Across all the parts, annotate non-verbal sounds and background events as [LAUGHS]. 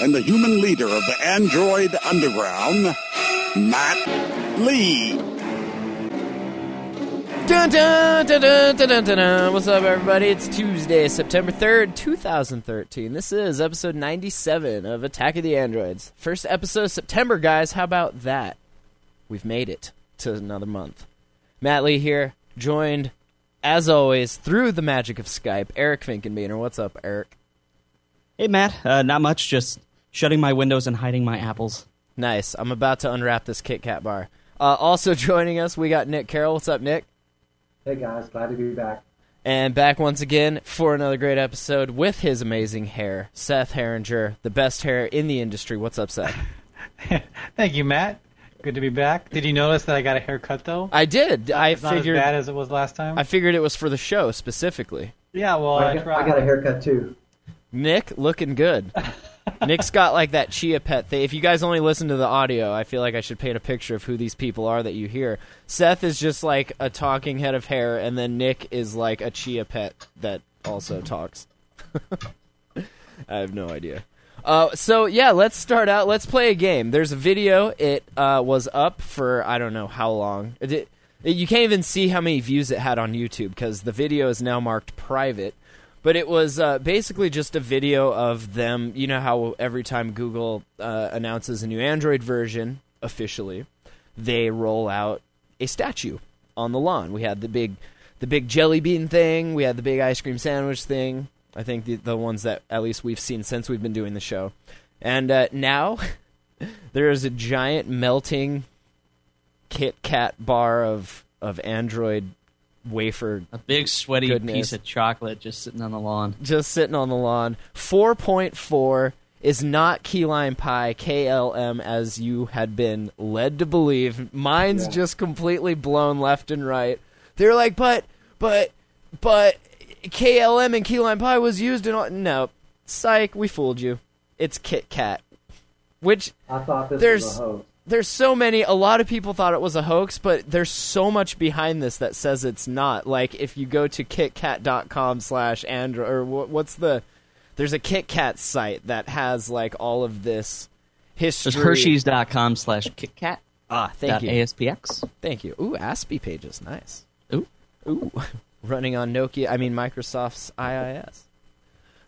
and the human leader of the android underground, Matt Lee. Dun, dun, dun, dun, dun, dun, dun, dun. What's up, everybody? It's Tuesday, September 3rd, 2013. This is episode 97 of Attack of the Androids. First episode of September, guys. How about that? We've made it to another month. Matt Lee here, joined, as always, through the magic of Skype, Eric Finkenbeiner. What's up, Eric? Hey, Matt. Uh, not much. Just shutting my windows and hiding my apples. Nice. I'm about to unwrap this Kit Kat bar. Uh, also [LAUGHS] joining us, we got Nick Carroll. What's up, Nick? Hey guys, glad to be back. And back once again for another great episode with his amazing hair, Seth Herringer, the best hair in the industry. What's up, Seth? [LAUGHS] Thank you, Matt. Good to be back. Did you notice that I got a haircut though? I did. I It's not figured. as bad as it was last time. I figured it was for the show specifically. yeah, well, I I, got. I got a haircut too. Nick looking good. [LAUGHS] Nick's got like that chia pet thing. If you guys only listen to the audio, I feel like I should paint a picture of who these people are that you hear. Seth is just like a talking head of hair, and then Nick is like a chia pet that also talks. [LAUGHS] I have no idea. Uh, so yeah, let's start out. Let's play a game. There's a video. It uh, was up for I don't know how long. It, it, you can't even see how many views it had on YouTube because the video is now marked private. But it was uh, basically just a video of them. You know how every time Google uh, announces a new Android version officially, they roll out a statue on the lawn. We had the big, the big jelly bean thing. We had the big ice cream sandwich thing. I think the the ones that at least we've seen since we've been doing the show. And uh, now [LAUGHS] there is a giant melting Kit Kat bar of of Android wafer A big sweaty Goodness. piece of chocolate just sitting on the lawn. just sitting on the lawn. 4.4 is not key lime pie KLM as you had been led to believe. Mine's Yeah. just completely blown left and right. They're like, but, but, but KLM and key lime pie was used in all. No, psych, we fooled you. It's Kit Kat. Which I thought this There's- was a hoax. There's so many a lot of people thought it was a hoax but there's so much behind this that says it's not like if you go to kitkat.com slash android or wha- what's the there's a kitkat site that has like all of this history There's Hershey's.com slash KitKat. ah thank you ASPX. thank you ooh aspie pages nice Ooh. ooh [LAUGHS] running on nokia i mean microsoft's iis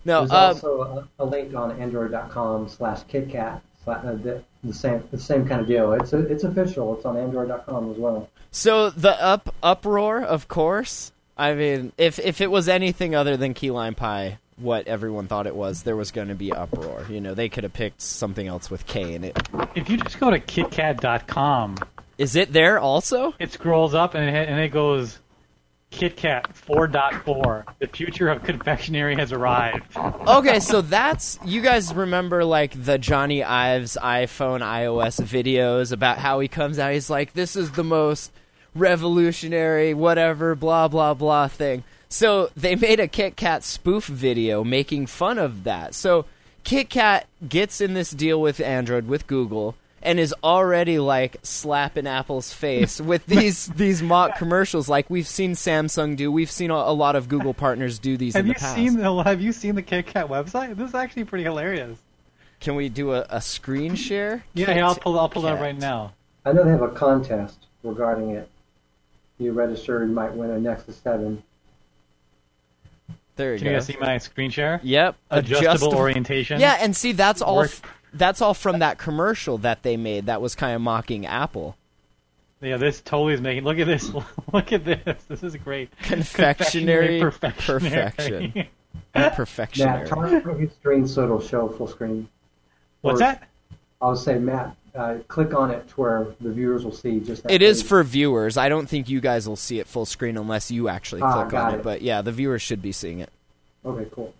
no There's uh, also a, a link on android.com slash kitkat. uh, The, the same the same kind of deal. It's a, it's official. It's on android.com as well. So the up uproar, of course. I mean, if if it was anything other than key lime pie, what everyone thought it was, there was going to be uproar. You know, they could have picked something else with K in it. if you just go to KitKat.com, Is it there also? it scrolls up and it, and it goes KitKat 4.4. The future of confectionery has arrived. Okay, so that's you guys remember like the Jony Ives iPhone iOS videos about how he comes out. He's like, "This is the most revolutionary, whatever, blah blah blah thing." So they made a Kit Kat spoof video making fun of that. So Kit Kat gets in this deal with Android with Google and is already like slapping Apple's face with these [LAUGHS] these mock commercials like we've seen Samsung do. We've seen a, a lot of Google partners do these Have in you past. seen the [LAUGHS] Have you seen the KitKat website? This is actually pretty hilarious. Can we do a, a screen share? Yeah, yeah I'll pull I'll pull it up right now. I know they have a contest regarding it. You register, you might win a Nexus 7. There you Can go. you guys see my screen share? Yep. Adjustable, orientation. Yeah, and see that's all. Work. F- that's all from that commercial that they made. That was kind of mocking Apple. Yeah, this totally is making. Look at this. [LAUGHS] Look at this. This is great. Confectionery [LAUGHS] perfectionary. perfection. Matt, Perfectionary. turn on your screen so it'll show full screen. What's Or- that? I would say, Matt, uh, click on it to where the viewers will see just that. It is page. for viewers. I don't think you guys will see it full screen unless you actually Ah, click on it. it. But yeah, the viewers should be seeing it. Okay, cool.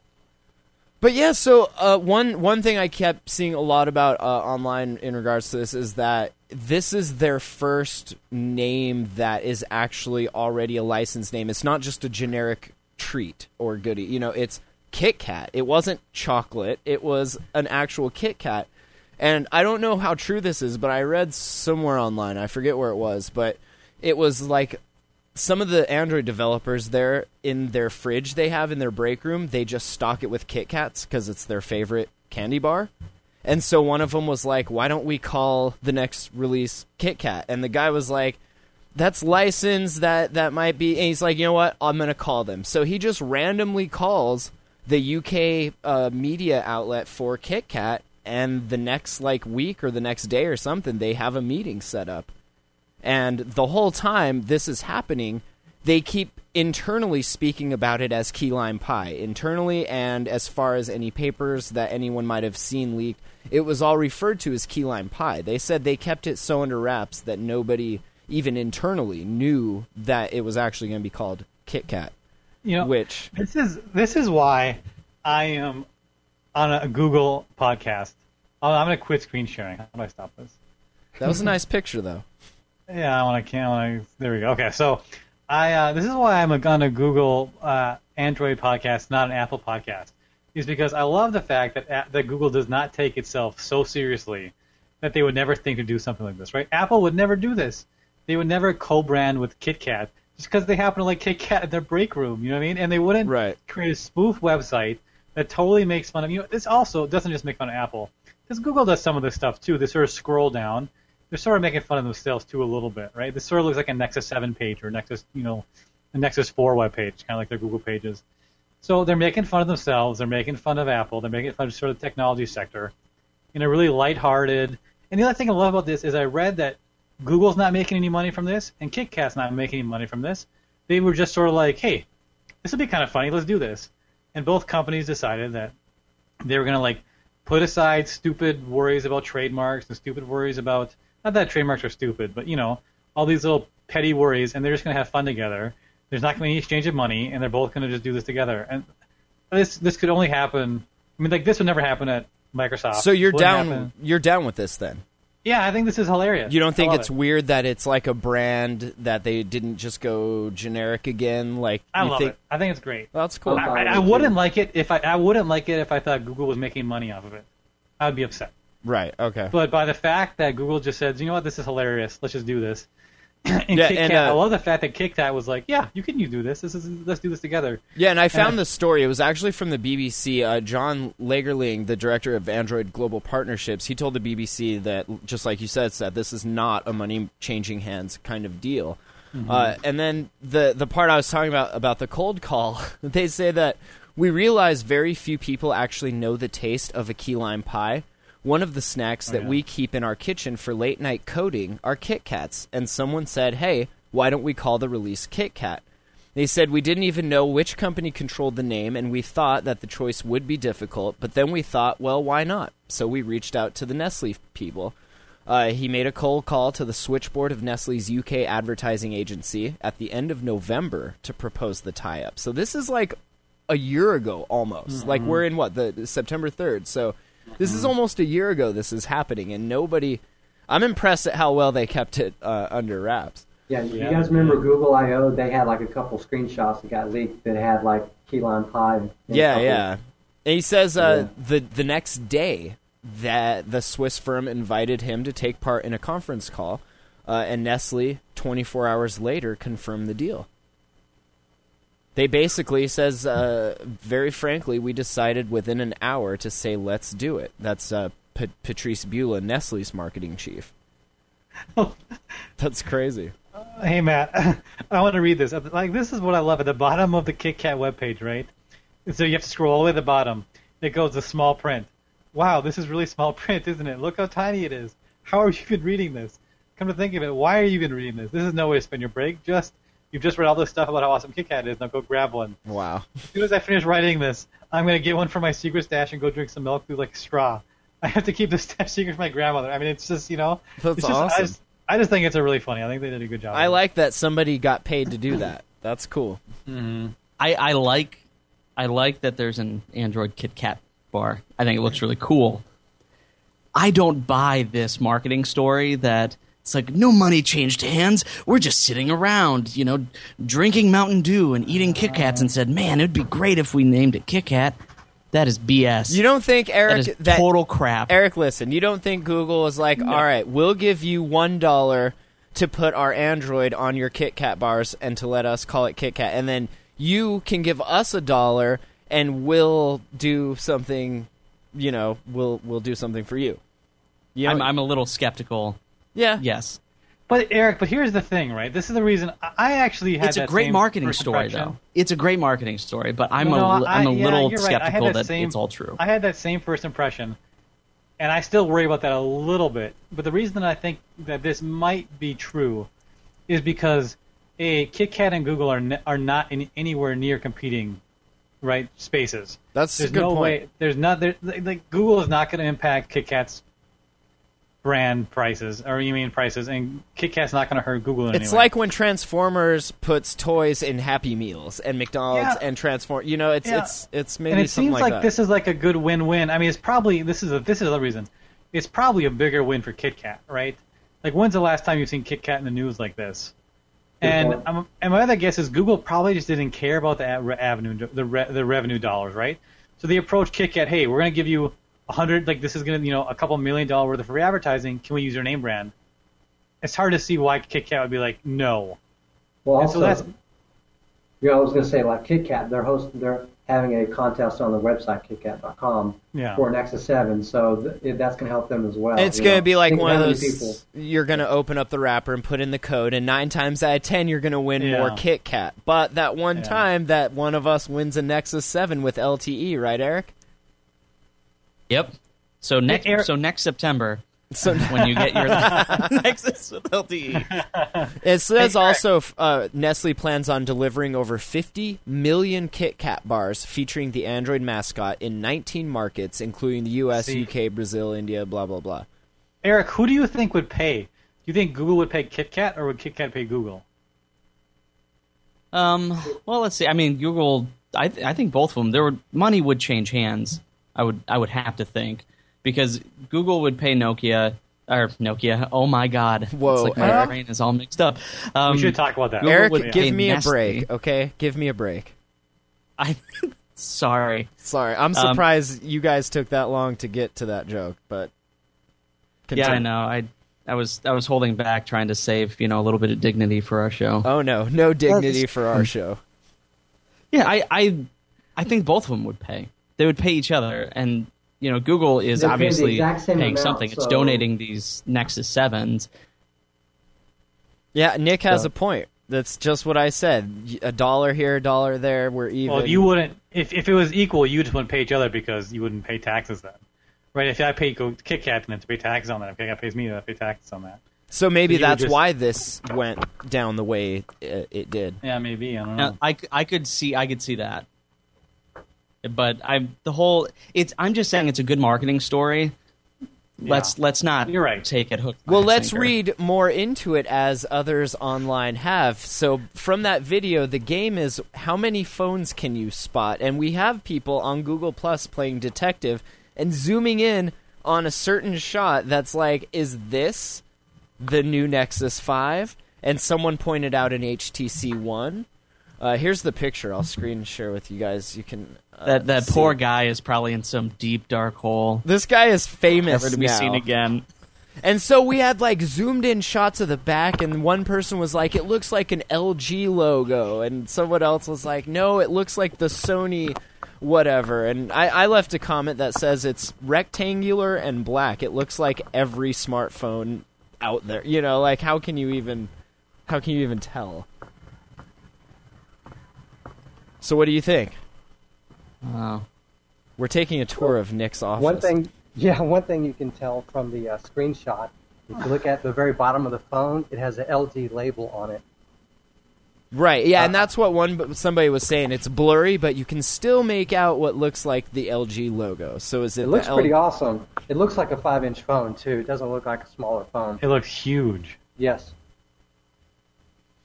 But yeah, so uh, one one thing I kept seeing a lot about uh, online in regards to this is that this is their first name that is actually already a licensed name. It's not just a generic treat or goodie. You know, it's Kit Kat. It wasn't chocolate. It was an actual Kit Kat. And I don't know how true this is, but I read somewhere online. I forget where it was, but it was like some of the Android developers there in their fridge they have in their break room, they just stock it with Kit Kats because it's their favorite candy bar. And so one of them was like, "Why don't we call the next release Kit Kat?" And the guy was like, "That's licensed. That that might be." And he's like, "You know what? I'm gonna call them." So he just randomly calls the UK uh, media outlet for Kit Kat, and the next like week or the next day or something, they have a meeting set up. And the whole time this is happening, they keep internally speaking about it as key lime pie. Internally, and as far as any papers that anyone might have seen leaked, it was all referred to as key lime pie. They said they kept it so under wraps that nobody, even internally, knew that it was actually going to be called Kit Kat. You know, Which this is this is why I am on a Google podcast. Oh, I'm gonna quit screen sharing. How do I stop this? that was a [LAUGHS] nice picture, though. Yeah, I want to. Can I? There we go. Okay, so I uh, this is why I'm on a Google uh, Android podcast, not an Apple podcast, is because I love the fact that a- that Google does not take itself so seriously that they would never think to do something like this. Right? Apple would never do this. They would never co-brand with KitKat just because they happen to like KitKat in their break room. You know what I mean? And they wouldn't Right. create a spoof website that totally makes fun of you. Know, this also doesn't just make fun of Apple. Because Google does some of this stuff too. They sort of scroll down. They're sort of making fun of themselves too a little bit, right? This sort of looks like a Nexus 7 page or Nexus, you know, a Nexus 4 web page, kind of like their Google pages. So they're making fun of themselves. They're making fun of Apple. They're making fun of sort of the technology sector in a really lighthearted. And the other thing I love about this is I read that Google's not making any money from this, and KitKat's not making any money from this. They were just sort of like, hey, this would be kind of funny. Let's do this. And both companies decided that they were going to like put aside stupid worries about trademarks and stupid worries about not that trademarks are stupid, but you know all these little petty worries, and they're just going to have fun together. There's not going to be any exchange of money, and they're both going to just do this together. And this this could only happen. I mean, like this would never happen at Microsoft. So you're Wouldn't down. happen- You're down with this then. Yeah, I think this is hilarious. You don't think love it's it. weird that it's like a brand that they didn't just go generic again? Like I you love think it. I think it's great. Well, that's cool. I, I, I wouldn't like it if I I wouldn't like it if I thought Google was making money off of it. I'd be upset. Right. Okay. But by the fact that Google just said, you know what, this is hilarious. Let's just do this. [CLEARS THROAT] and Yeah, and, uh, I love the fact that KitKat was like, yeah, you can you do this. This is let's do this together. Yeah, and I found the story. It was actually from the BBC. Uh, John Lagerling, the director of Android Global Partnerships, he told the BBC that, just like you said, said this is not a money changing hands kind of deal. Uh, and then the the part I was talking about about the cold call, [LAUGHS] they say that we realize very few people actually know the taste of a key lime pie. One of the snacks that yeah. we keep in our kitchen for late night coding are Kit Kats, and someone said, "Hey, why don't we call the release Kit Kat?" They said we didn't even know which company controlled the name, and we thought that the choice would be difficult, but then we thought, well, why not? So we reached out to the Nestle people. Uh, he made a cold call to the switchboard of Nestle's UK advertising agency at the end of November to propose the tie up. So this is like a year ago almost. Like we're in what, the September 3rd. So this is almost a year ago this is happening, and nobody. I'm impressed at how well they kept it uh, under wraps. Yeah, you guys remember Google I/O? They had like a couple screenshots that got leaked that had like key lime pie. Yeah, yeah. And he says uh, Yeah. the the next day that the Swiss firm invited him to take part in a conference call, uh, and Nestle 24 hours later confirmed the deal. They basically says uh, very frankly, we decided within an hour to say let's do it. That's uh, P- Patrice Bula, Nestle's marketing chief. [LAUGHS] That's crazy. Hey Matt, [LAUGHS] I want to read this. Like this is what I love at the bottom of the KitKat webpage, right? So you have to scroll all the way to the bottom. It goes to small print. Wow, this is really [LAUGHS] small print, isn't it? Look how tiny it is. How are you even reading this? Come to think of it, why are you even reading this? This is no way to spend your break. Just you've just read all this stuff about how awesome KitKat is. Now go grab one. Wow. As soon as I finish writing this, I'm gonna get one for my secret stash and go drink some milk through like straw. [LAUGHS] I have to keep this stash secret from my grandmother. I mean, it's just you know, That's it's just, I awesome. just, I just think it's a really funny. I think they did a good job. I like that somebody got paid to do that. That's cool. Mm-hmm. I, I like I like that there's an Android KitKat bar. I think it looks really cool. I don't buy this marketing story that it's like no money changed hands. We're just sitting around, you know, drinking Mountain Dew and eating Kit Kats, and said, "Man, it'd be great if we named it Kit Kat." That is BS. You don't think Eric is that total crap. Eric, listen, you don't think Google is like, all right, we'll give you one dollar to put our Android on your Kit Kat bars and to let us call it Kit Kat, and then you can give us a dollar and we'll do something. You know, we'll we'll do something for you. You know, I'm, I'm a little skeptical. Yeah, Yes, But Eric, but here's the thing, right? This is the reason I- I actually had it's a that great same marketing story, though. It's a great marketing story, but I'm Well, a no, li- I'm a I- yeah, little you're right. I had skeptical that same, it's all true. I had that same first impression, and I still worry about that a little bit. But the reason that I think that this might be true is because a Kit Kat and Google are ne- are not in anywhere near competing, right spaces. that's There's a good no point. way. There's not. There, like like, Google is not going to impact Kit Kat's brand prices, or you mean prices, and Kit Kat's not going to hurt Google in any It's like when Transformers puts toys in Happy Meals and McDonald's Yeah. and Transform. You know, it's Yeah. it's it's maybe and it something seems like, this is like a good win-win. I mean, it's probably this is a, this is the reason. It's probably a bigger win for Kit Kat, right? Like, when's the last time you've seen Kit Kat in the news like this? And um, and my other guess is Google probably just didn't care about the avenue, the re- the revenue dollars, right? So they approached KitKat, hey, we're going to give you hundred, like this is going to, you know, a couple million dollar worth of free advertising. Can we use your name brand? It's hard to see why KitKat would be like, no. Well, And so that's you know, I was going to say like KitKat, they're host, they're having a contest on their website KitKat.com Yeah. for Nexus Seven, so th- that's going to help them as well. It's going to be like Think one of those. people- You're going to open up the wrapper and put in the code, and nine times out of ten, you're going to win Yeah. more KitKat. But that one Yeah. time that one of us wins a Nexus 7 with LTE, right, Eric? Yep. So next Eric- so next September So [LAUGHS] when you get your [LAUGHS] [LAUGHS] Nexus with LTE. it says also uh, Nestle plans on delivering over 50 million Kit Kat bars featuring the Android mascot in 19 markets, including the U.S., See. UK, Brazil, India, blah blah blah. Eric, who do you think would pay? Do you think Google would pay Kit Kat or would Kit Kat pay Google? Um. Well, let's see. I mean, Google. I th- I think both of them. There would money would change hands. I would I would have to think because Google would pay Nokia or Nokia. Oh my God! [LAUGHS] Whoa, it's like my Eric. brain is all mixed up. Um, we should talk about that. Google Eric, would give pay me a Nestle. break, okay? Give me a break. I [LAUGHS] sorry. Sorry, I'm Um, surprised you guys took that long to get to that joke, but Yeah, I know. I I was I was holding back, trying to save you know a little bit of dignity for our show. Oh no, no dignity That's- for our show. Yeah, I, I I think both of them would pay. They would pay each other, and you know, Google is They pay the obviously exact same paying amount, something. It's donating these Nexus Sevens. Yeah, Nick has So- a point. That's just what I said. A dollar here, a dollar there. We're even. Well, you wouldn't. If if it was equal, you just wouldn't pay each other because you wouldn't pay taxes then, right? If I pay Go- Kit Kat, then I have to pay taxes on that. If Kit Kat pays me, then I to pay taxes on that. so maybe so that's just- why this went down the way it, it did. Yeah, maybe. I don't know. Now, I, c- I could see I could see that, but I'm the whole it's I'm just saying it's a good marketing story. Let's let's not You're right. take it hook. Well, let's sinker. read more into it as others online have. So, from that video, the game is how many phones can you spot? And we have people on Google Plus playing detective and zooming in on a certain shot that's like, is this the new Nexus 5? And someone pointed out an HTC One. Uh, here's the picture. I'll screen share with you guys. You can uh, That that see. poor guy is probably in some deep dark hole, This guy is famous never to be now. seen again. And so we had like zoomed in shots of the back, and one person was like, "It looks like an LG logo," and someone else was like, "No, it looks like the Sony." Whatever, and I, I left a comment that says it's rectangular and black. It looks like every smartphone out there. You know, like how can you even, how can you even tell? So, what do you think? Oh. We're taking a tour of Nick's office. One thing, [LAUGHS] yeah, one thing you can tell from the uh, screenshot, if you look at the very bottom of the phone, it has a LG label on it. Right. Yeah, and Uh, that's what one somebody was saying. It's blurry, but you can still make out what looks like the LG logo. So is it? It looks L- pretty awesome. It looks like a five-inch phone too. It doesn't look like a smaller phone. it looks huge. Yes.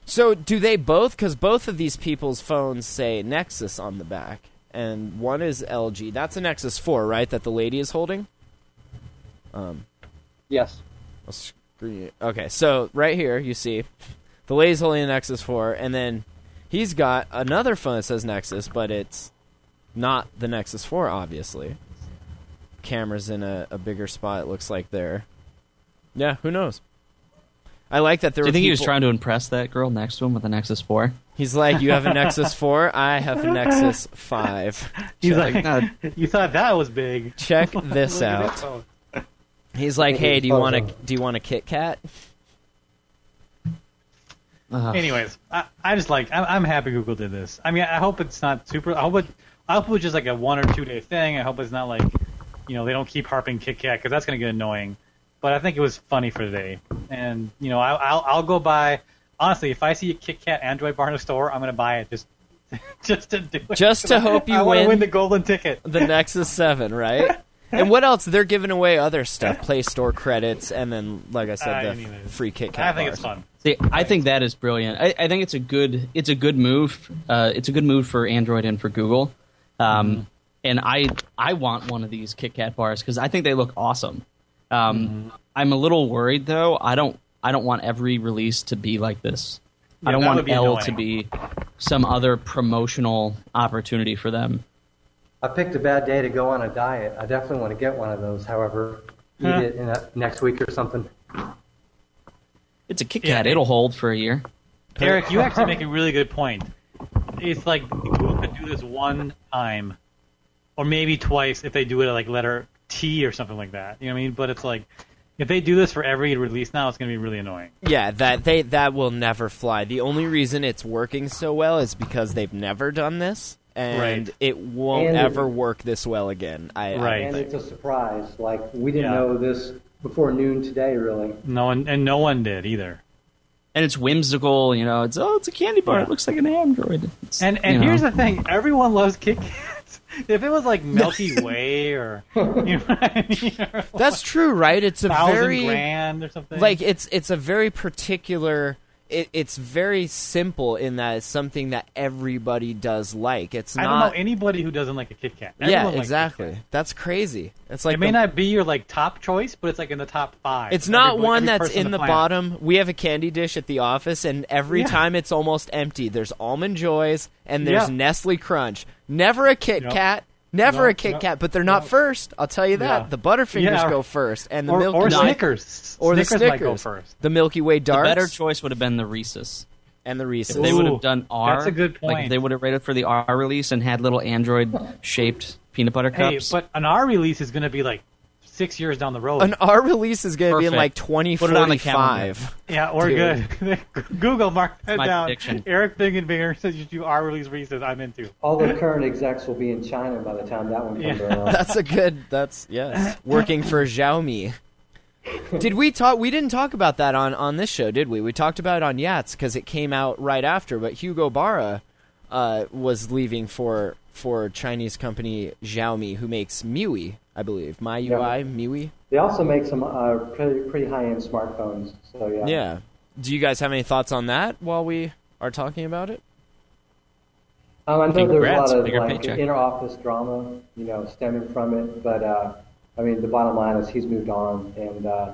So do they both? Because both of these people's phones say Nexus on the back, and one is LG. That's a Nexus 4, right? That the lady is holding. Um, Yes. I'll screen it. Okay, so right here you see the lady's holding a Nexus 4, and then he's got another phone that says Nexus, but it's not the Nexus 4, obviously. Camera's in a, a bigger spot. It looks like there. Yeah, who knows? I like that there Do you were think he was trying to impress that girl next to him with a Nexus 4? He's like, you have a Nexus [LAUGHS] 4, I have a Nexus 5. He's Like, like, no, you thought that was big. Check [LAUGHS] this out. He's like, hey, do you want a do you want a Kit Kat? ugh. Anyways, I, I just like I'm, I'm happy Google did this. I mean, I hope it's not super. I hope it. I hope it was just like a one or two day thing. I hope it's not like, you know, they don't keep harping Kit Kat because that's gonna get annoying. But I think it was funny for the day, and you know, I, I'll I'll go buy. Honestly, if I see a Kit Kat Android bar in a store, I'm gonna buy it just [LAUGHS] just to do it. Just to hope you I win. win the golden ticket. The Nexus 7, right? [LAUGHS] And what else? They're giving away other stuff, Play Store credits, and then, like I I said, mean, the free Kit Kat I think bars. it's fun. See, I think that is brilliant. I, I think it's a good it's a good move. Uh, it's a good move for Android and for Google. Um, And I I want one of these Kit Kat bars because I think they look awesome. Um, I'm a little worried though. I don't I don't want every release to be like this. I don't want L annoying. to be some other promotional opportunity for them. I picked a bad day to go on a diet. I definitely want to get one of those. However, eat Huh. it in a, next week or something. It's a Kit Yeah. It'll hold for a year. Eric, you [LAUGHS] actually make a really good point. It's like Google could do this one time, or maybe twice if they do it at like letter T or something like that. You know what I mean? But it's like if they do this for every release now, it's going to be really annoying. Yeah, that they that will never fly. The only reason it's working so well is because they've never done this, and Right. it won't And it- ever work this well again. I, I Right. don't And it's a surprise. Like we didn't Yeah. know this before noon today, really. No one and no one did either. And it's whimsical, you know. It's oh, it's a candy bar. Yeah. It looks like an Android. It's, And and you know. here's the thing: everyone loves Kit Kats. If it was like Milky [LAUGHS] Way or you know I mean, or [LAUGHS] That's true, right? It's a very grand or something. like it's it's a very particular it, it's very simple in that it's something that everybody does like it's not. I don't know anybody who doesn't like a Kit Kat. yeah Everyone Kit exactly Kat. that's crazy it's like it may the- not be your like top choice, but it's like in the top five. it's not Everybody- one every that's in the planet. bottom we have a candy dish at the office and every Yeah. time it's almost empty there's almond joys and there's Yeah. nestle crunch never a kit Yep. kat Never No, a Kit no, Kat, but they're not no. first. I'll tell you that. Yeah. The Butterfingers Yeah. go first, and the Or, Milky or Way, Snickers. or the Snickers might go first. the Milky Way the better choice would have been the Reese's. and the Reese's. If they would have done R, that's a good Like point. if they would have rated for the R release and had little Android shaped peanut butter Hey, cups. but an R release is going to be like six years down the road. An R release is going to be in like Put it on the calendar. 2045. yeah, we're Dude. good. [LAUGHS] Google, mark that my down. prediction. Eric Bingenbinger [LAUGHS] says you do R release releases. I'm into. All the current execs will be in China by the time that one comes Yeah. around. [LAUGHS] That's a good. That's yes. Working for Xiaomi. Did we talk? We didn't talk about that on on this show, did we? We talked about it on Yats because it came out right after. But Hugo Barra uh, was leaving for for Chinese company Xiaomi, who makes MIUI, I believe. MyUI, Yeah. MIUI. They also make some uh, pretty, pretty high-end smartphones. So yeah. Yeah. Do you guys have any thoughts on that while we are talking about it? Um, I know there's a lot of like paycheck. inter-office drama, you know, stemming from it. But uh, I mean, the bottom line is he's moved on, and uh,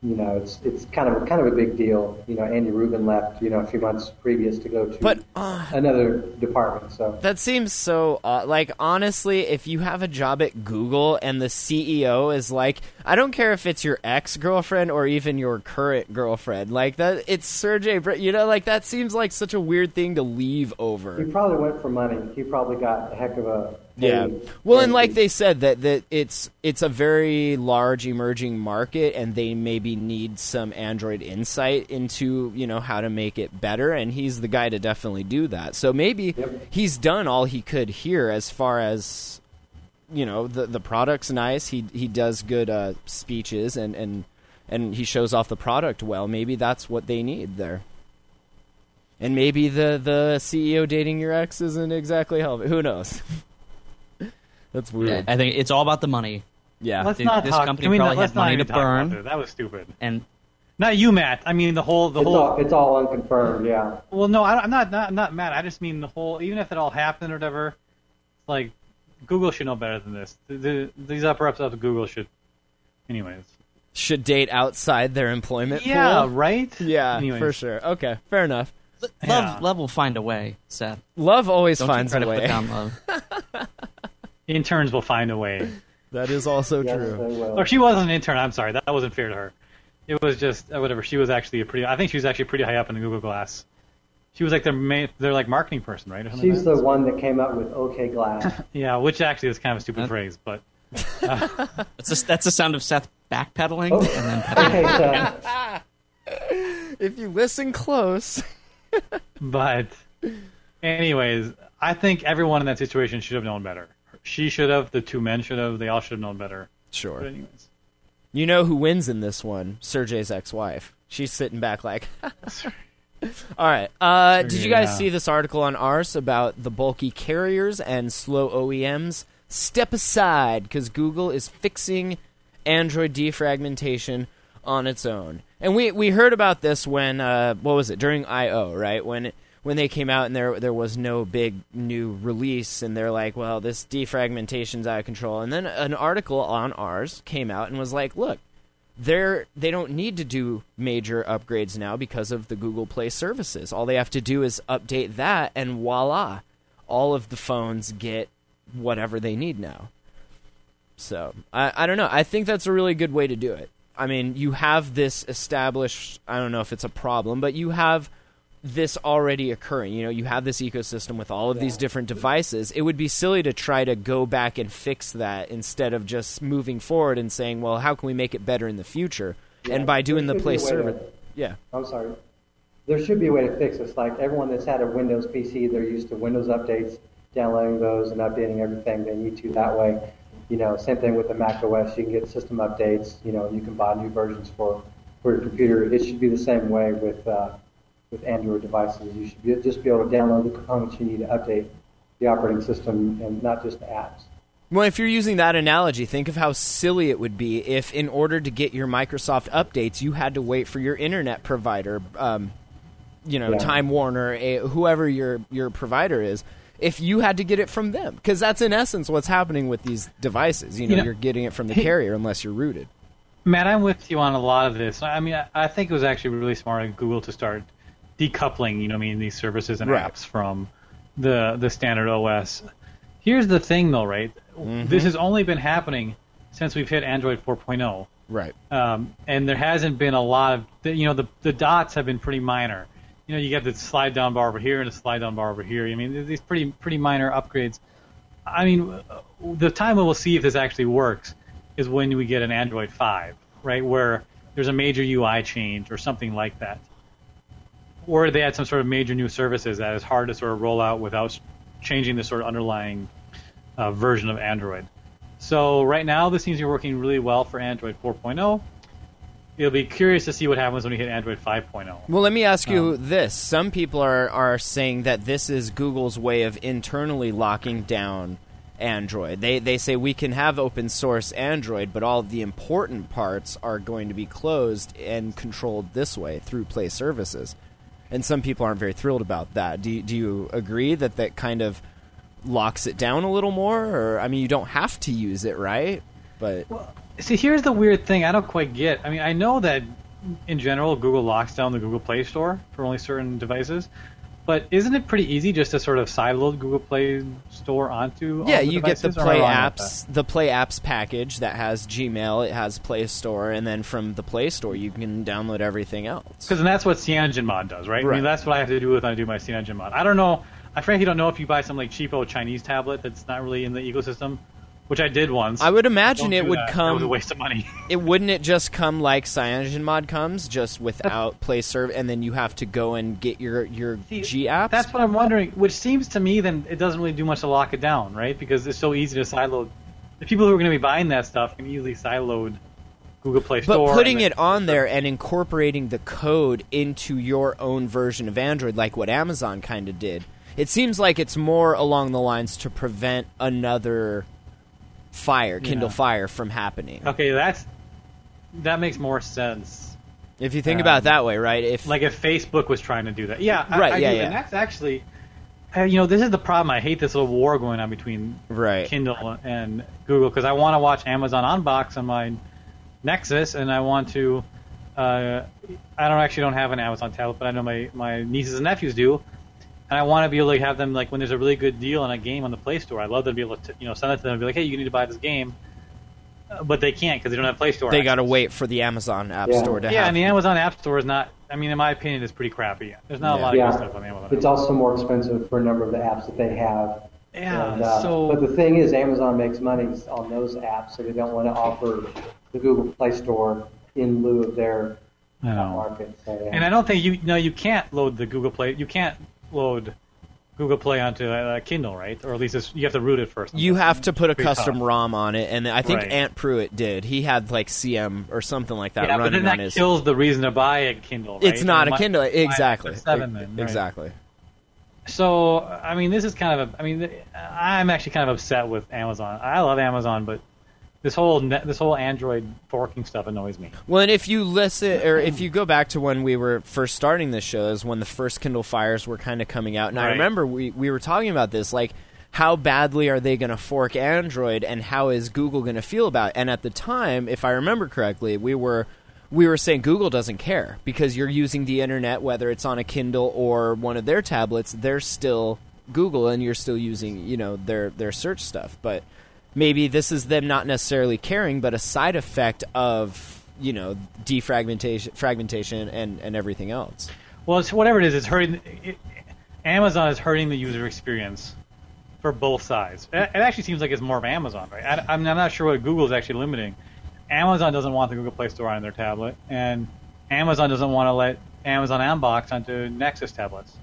you know, it's it's kind of kind of a big deal. You know, Andy Rubin left, you know, a few months previous to go to But uh, another department. So That seems so uh, like honestly, if you have a job at Google and the CEO is like, I don't care if it's your ex girlfriend or even your current girlfriend, like that, it's Sergey. Brin- You know, like that seems like such a weird thing to leave over. he probably went for money. He probably got a heck of a Yeah. Well, and like they said that that it's it's a very large emerging market, and they maybe need some Android insight into you know how to make it better, and he's the guy to definitely do that. So maybe Yep. he's done all he could here as far as you know the the product's nice. He he does good uh, speeches and and and he shows off the product well. Maybe that's what they need there. And maybe the the CEO dating your ex isn't exactly helping. Who knows? [LAUGHS] That's weird. I think it's all about the money. Yeah. Let's Dude, not this talk. company can we probably not, let's had not money even to talk about burn. this. That was stupid. And Not you, Matt. I mean the whole the it's whole. all it's all unconfirmed. Yeah. Well, no, I, I'm not, not not mad. I just mean the whole. Even if it all happened or whatever, like Google should know better than this. The, the, these upper ups of Google should, anyways. Should date outside their employment Yeah, pool. right. Yeah, Anyways. for sure. Okay, fair enough. Love, Yeah. love will find a way, Seth. Love always Don't finds you try a to way. put down love. [LAUGHS] Interns will find a way. That is also Yes, true. Or she wasn't an intern. I'm sorry, that wasn't fair to her. It was just uh, whatever. She was actually a pretty. I think she was actually pretty high up in the Google Glass. She was like their main, their like marketing person, right? She's like the one that came up with OK Glass. [LAUGHS] yeah, which actually is kind of a stupid That- phrase, but [LAUGHS] That's, a, that's the sound of Seth backpedaling Oh. and then [LAUGHS] pedaling. okay, Seth. If you listen close. but anyways, I think everyone in that situation should have known better. She should have. The two men should have. They all should have known better. But Sure. anyways, You know who wins in this one? Sergey's ex-wife. She's sitting back like. [LAUGHS] [LAUGHS] All right. Uh, did you guys Yeah. see this article on Ars about the bulky carriers and slow OEMs? Step aside because Google is fixing Android defragmentation on its own. And we we heard about this when uh, what was it during I/O right when when they came out and there there was no big new release and they're like well this defragmentation's out of control and then an article on Ars came out and was like look they're they don't need to do major upgrades now because of the Google Play services. All they have to do is update that and voila, all of the phones get whatever they need now. So I, I don't know. I think that's a really good way to do it. I mean, you have this established. I don't know if it's a problem, but you have this already occurring. You know, you have this ecosystem with all of these different devices. It would be silly to try to go back and fix that instead of just moving forward and saying, "Well, how can we make it better in the future?" and by doing the Play way to- yeah, I'm sorry. There should be a way to fix this. Like everyone that's had a Windows PC, they're used to Windows updates, downloading those and updating everything they need to that way. You know, same thing with the Mac OS. You can get system updates. You know, you can buy new versions for for your computer. It should be the same way with uh, with Android devices. You should be, just be able to download the components you need to update the operating system and not just the apps. Well, if you're using that analogy, think of how silly it would be if, in order to get your Microsoft updates, you had to wait for your internet provider, um, you know, Yeah. Time Warner, a, whoever your your provider is. If you had to get it from them, because that's in essence what's happening with these devices. You know, You know- you're getting it from the carrier unless you're rooted. Matt, I'm with you on a lot of this. I mean, I, I think it was actually really smart of Google to start decoupling, you know, what I mean, these services and Right. apps from the the standard OS. Here's the thing, though, right? This has only been happening since we've hit Android 4.0. Right. um, and there hasn't been a lot of you know the the dots have been pretty minor. You know, you get the slide down bar over here and a slide down bar over here. I mean, these pretty pretty minor upgrades. I mean, the time we'll see if this actually works is when we get an Android 5, right, where there's a major UI change or something like that, or they add some sort of major new services that is hard to sort of roll out without changing the sort of underlying uh, version of Android. So right now, this seems to be working really well for Android 4.0. It'll be curious to see what happens when we hit Android 5.0. Well, let me ask you this: Some people are are saying that this is Google's way of internally locking down Android. They they say we can have open source Android, but all the important parts are going to be closed and controlled this way through Play services. And some people aren't very thrilled about that. Do you, do you agree that that kind of locks it down a little more? Or I mean, you don't have to use it, right? But well, See, here's the weird thing I don't quite get. I mean, I know that in general, Google locks down the Google Play Store for only certain devices, but isn't it pretty easy just to sort of sideload Google Play Store onto? all Yeah, the you get the devices, am I Play Apps, the Play Apps package that has Gmail, it has Play Store, and then from the Play Store you can download everything else. Because that's what CyanogenMod does, right? I Right. mean, that's what I have to do with when I do my CyanogenMod. I don't know. I frankly don't know if you buy some like cheapo Chinese tablet that's not really in the ecosystem, which I did once. I would imagine Don't it do would that. That was a come. waste of money. [LAUGHS] It wouldn't it just come like CyanogenMod comes, just without [LAUGHS] Play Serve, and then you have to go and get your your See, G apps. That's what I'm wondering. Which seems to me then it doesn't really do much to lock it down, right? Because it's so easy to sideload. The people who are going to be buying that stuff can easily sideload Google Play Store. But putting and it on there and incorporating the code into your own version of Android, like what Amazon kind of did, it seems like it's more along the lines to prevent another fire, Kindle Yeah. Fire, from happening. Okay, that's that makes more sense. If you think Um, about it that way, right? If Like if Facebook was trying to do that, yeah, I- Right, I yeah, do, yeah. And that's actually uh, you know, this is the problem. I hate this little war going on between Right. Kindle and Google because I want to watch Amazon Unbox on my Nexus, and I want to. Uh, I don't actually don't have an Amazon tablet, but I know my my nieces and nephews do, and I want to be able to have them like when there's a really good deal on a game on the Play Store. I love to be able to you know send it to them and be like, hey, you need to buy this game, uh, but they can't because they don't have Play Store. They got to wait for the Amazon App Yeah. Store to Yeah, have. and the Amazon App Store is not. I mean, in my opinion, it's pretty crappy. There's not a lot of Yeah. good stuff on Amazon. It's also more expensive for a number of the apps that they have. yeah, And, uh, so but the thing is, Amazon makes money on those apps, so they don't want to offer the Google Play Store in lieu of their I know. market. So, yeah. And I don't think you no you can't load the Google Play. You can't load Google Play onto uh, Kindle, right? Or at least it's, you have to root it first. You have to put a custom tough. ROM on it, and I think Right. Ant Pruitt did. He had like CM or something like that yeah, but running then that on his. kills the reason to buy a Kindle. Right? it's not a my- Kindle, exactly. Seven, then, right? Exactly. So I mean, this is kind of a. I mean, I'm actually kind of upset with Amazon. I love Amazon, but this whole net, this whole Android forking stuff annoys me. Well, and if you listen, or if you go back to when we were first starting this show, is when the first Kindle Fires were kind of coming out, and I remember we we were talking about this, like how badly are they going to fork Android, and how is Google going to feel about? it? And at the time, if I remember correctly, we were we were saying Google doesn't care because you're using the internet, whether it's on a Kindle or one of their tablets, they're still Google, and you're still using you know their their search stuff, but maybe this is them not necessarily caring, but a side effect of you know defragmentation, fragmentation, and and everything else. Well, it's whatever it is. It's hurting. It, Amazon is hurting the user experience for both sides. It, it actually seems like it's more of Amazon, right? I, I'm, I'm not sure what Google is actually limiting. Amazon doesn't want the Google Play Store on their tablet, and Amazon doesn't want to let Amazon Unbox onto Nexus tablets.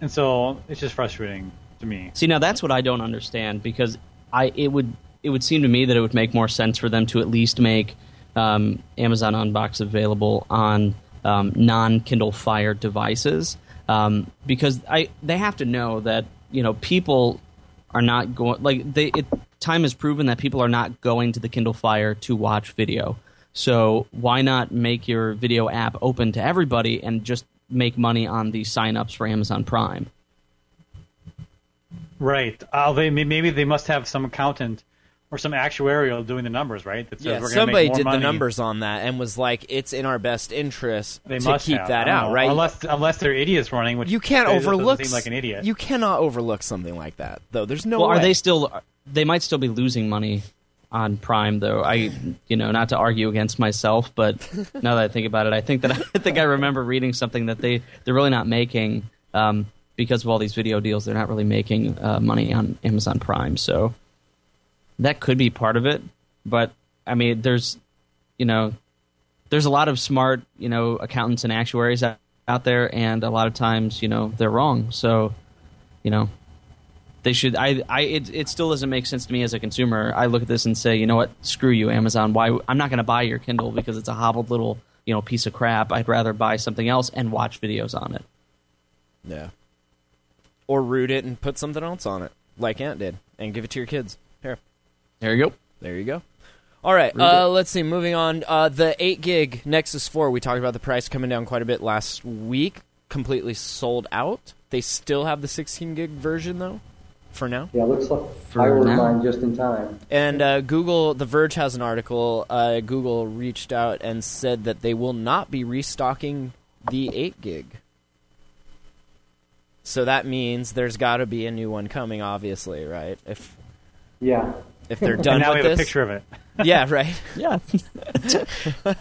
And so it's just frustrating to me. See, now that's what I don't understand because I it would it would seem to me that it would make more sense for them to at least make um, Amazon Unbox available on um, non Kindle Fire devices um, because I they have to know that you know people are not going like they it, time has proven that people are not going to the Kindle Fire to watch video. So why not make your video app open to everybody and just make money on the signups for Amazon Prime? Right. Uh, they maybe they must have some accountant or some actuarial doing the numbers, right? That says Yeah, we're somebody make more did the numbers on that and was like, "It's in our best interest They to must keep have. that out, know. right?" Unless unless they're idiots running, which you can't doesn't overlook. Seem like an idiot. You cannot overlook something like that, though. There's no. well, are they still? They might still be losing money on Prime, though. I, you know, not to argue against myself, but [LAUGHS] now that I think about it, I think that [LAUGHS] I think I remember reading something that they they're really not making um, because of all these video deals. They're not really making uh, money on Amazon Prime, so that could be part of it. But I mean, there's, you know, there's a lot of smart, you know, accountants and actuaries out, out there, and a lot of times, you know, they're wrong. So, you know, they should. I. I. It, it still doesn't make sense to me as a consumer. I look at this and say, you know what? Screw you, Amazon. Why? I'm not going to buy your Kindle because it's a hobbled little, you know, piece of crap. I'd rather buy something else and watch videos on it. Yeah. Or root it and put something else on it, like Ant did, and give it to your kids. Here, There you go. there you go. All right, uh, let's see. Moving on, uh, the eight gig Nexus Four. We talked about the price coming down quite a bit last week. Completely sold out. They still have the 16 gig version though, for now. Yeah, looks like For I ordered now. mine just in time. And uh, Google, The Verge has an article. Uh, Google reached out and said that they will not be restocking the 8 gig. So that means there's got to be a new one coming, obviously, right? If Yeah. If they're and done now we with have this, a picture of it. [LAUGHS] yeah, right. [LAUGHS] Yeah. [LAUGHS]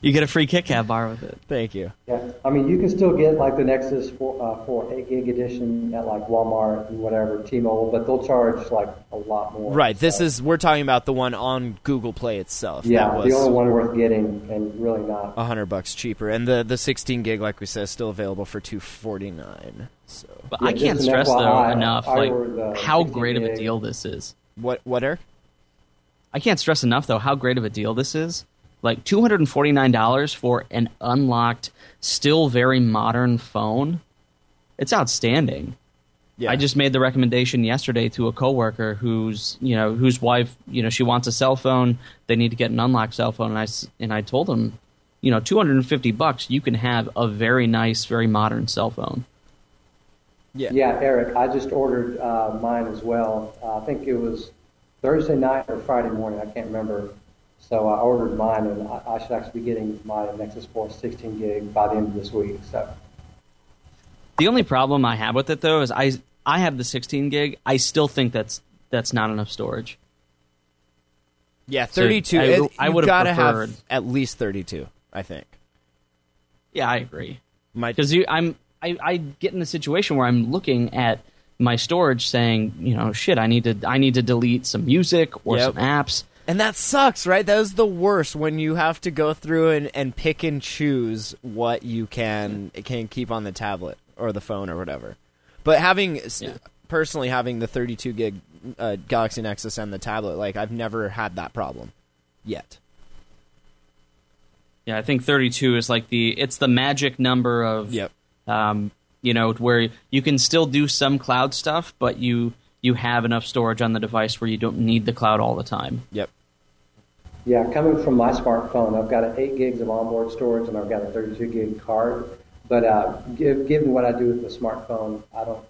you get a free Kit Kat bar with it. Thank you. Yeah, I mean, you can still get like the Nexus 4, uh, 4 8 gig edition at like Walmart and whatever, T-Mobile, but they'll charge like a lot more. Right. This is we're talking about the one on Google Play itself. yeah, that the only one worth getting and really not. a hundred bucks cheaper, and the the 16 gig, like we said, is still available for 249. So But Yeah, I can't just an stress though enough I like how 16 great of a deal this is. what what are I can't stress enough though how great of a deal this is. Like two hundred and forty nine dollars for an unlocked, still very modern phone. It's outstanding. yeah. I just made the recommendation yesterday to a coworker whose you know whose wife you know she wants a cell phone. They need to get an unlocked cell phone, and I and I told him, you know, two hundred and fifty bucks, you can have a very nice, very modern cell phone. Yeah. Yeah, Eric, I just ordered uh, mine as well. Uh, I think it was Thursday night or Friday morning. I can't remember. So I ordered mine, and I, I should actually be getting my Nexus 4 16 gig by the end of this week. So The only problem I have with it though is I I have the 16 gig. I still think that's that's not enough storage. Yeah, So 32. I- it- I you've would've gotta preferred- have at least 32, I think. Yeah, I agree. My, Because I'm I, I get in a situation where I'm looking at my storage saying, you know, shit, I need to I need to delete some music or Yep. some apps. And that sucks, right? That is the worst when you have to go through and, and pick and choose what you can can keep on the tablet or the phone or whatever. But having Yeah. personally having the 32 gig uh, Galaxy Nexus and the tablet, like I've never had that problem yet. Yeah, I think 32 is like the it's the magic number of Yep. um, you know, where you can still do some cloud stuff, but you you have enough storage on the device where you don't need the cloud all the time. Yep. Yeah, coming from my smartphone, I've got 8 gigs of onboard storage and I've got a 32 gig card. But uh, give, given what I do with the smartphone, I don't,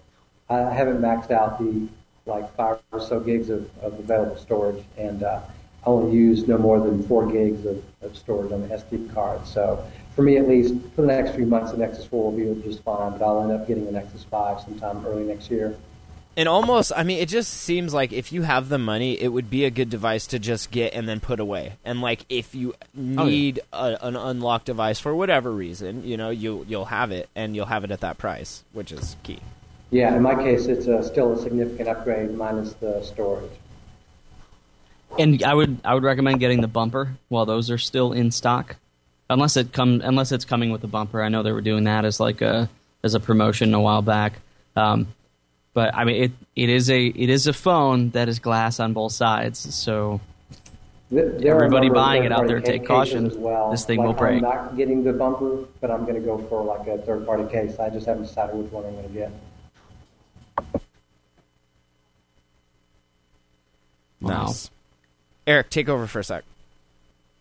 I haven't maxed out the like five or so gigs of, of available storage, and uh, I only use no more than four gigs of, of storage on the SD card. So for me, at least, for the next few months, the Nexus 4 will be just fine. But I'll end up getting a Nexus 5 sometime early next year. And almost, I mean, it just seems like if you have the money, it would be a good device to just get and then put away. And like, if you oh, yeah. need a, an unlocked device for whatever reason, you know, you you'll have it, and you'll have it at that price, which is key. Yeah, in my case, it's a, still a significant upgrade minus the storage. And I would I would recommend getting the bumper while those are still in stock, unless it come unless it's coming with the bumper. I know they were doing that as like a as a promotion a while back. Um, but I mean it it is a it is a phone that is glass on both sides. So there Everybody number buying it out there, take caution. As well. This thing like, will break. I'm not getting the bumper, but I'm going to go for like a third-party case. I just haven't decided which one I'm going to get. wow. Nice. Eric, take over for a sec.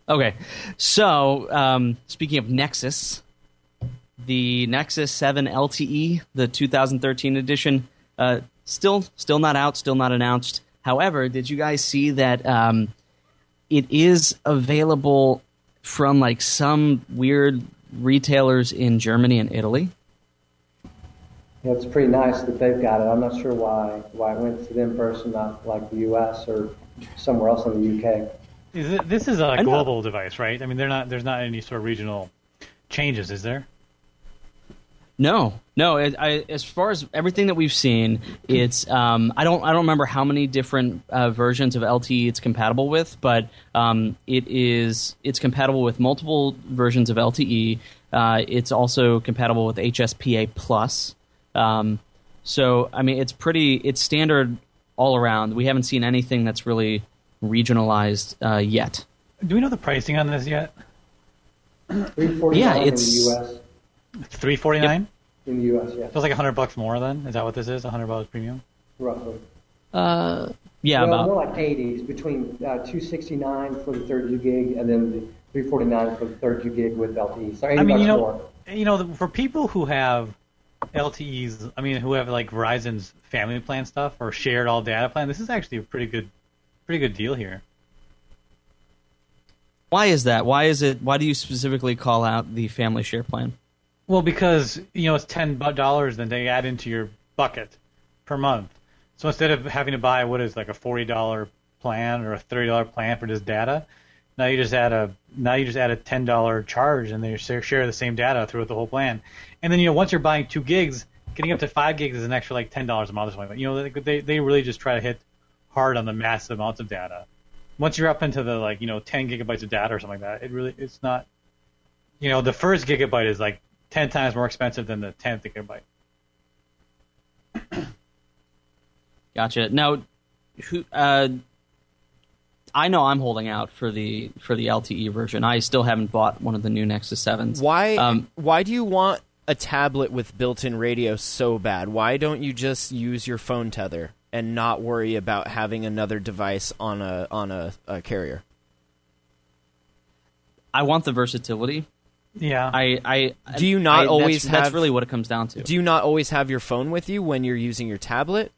Okay, so um, speaking of Nexus, the Nexus 7 LTE, the 2013 edition, uh, still still not out, still not announced. However, did you guys see that um, it is available from like some weird retailers in Germany and Italy? Yeah, it's pretty nice that they've got it. I'm not sure why why it went to them first and not like the U.S. or somewhere else in the UK. Is it, this is a know. global device, right? I mean, they're not. There's not any sort of regional changes, is there? No, no. It, I, as far as everything that we've seen, it's um, I don't I don't remember how many different uh, versions of LTE it's compatible with, but um, it is it's compatible with multiple versions of LTE. Uh, it's also compatible with HSPA plus. Um, so I mean, it's pretty it's standard all around. We haven't seen anything that's really regionalized uh, yet. Do we know the pricing on this yet? 349 Yeah, in it's- the U.S. It's three forty nine. In the U.S., yeah, Feels like hundred bucks more. Then is that what this is? Hundred dollars premium? roughly. Uh, yeah, well, about more like 80s, between uh, 269 for the 32 gig and then the 349 for the 32 gig with LTE. So 80 I mean, you know, more. you know, for people who have LTEs, I mean, who have like Verizon's family plan stuff or shared all data plan, this is actually a pretty good, pretty good deal here. why is that? Why is it? Why do you specifically call out the family share plan? Well, because you know it's ten dollars, then they add into your bucket per month. So instead of having to buy what is like a forty dollar plan or a thirty dollar plan for just data, now you just add a now you just add a ten dollar charge, and they share share the same data throughout the whole plan. And then you know once you're buying two gigs, getting up to five gigs is an extra like ten dollars a month or something. Like that. You know they they they really just try to hit hard on the massive amounts of data. Once you're up into the like you know ten gigabytes of data or something like that, it really it's not. You know the first gigabyte is like ten times more expensive than the tenth gigabyte. [CLEARS THROAT] Gotcha. Now, who? Uh, I know I'm holding out for the for the LTE version. I still haven't bought one of the new Nexus Sevens. Why? Um, why do you want a tablet with built-in radio so bad? Why don't you just use your phone tether and not worry about having another device on a on a, a carrier? I want the versatility, Yeah. I, I Do you not I- always That's have- really what it comes down to. Do you not always have your phone with you when you're using your tablet?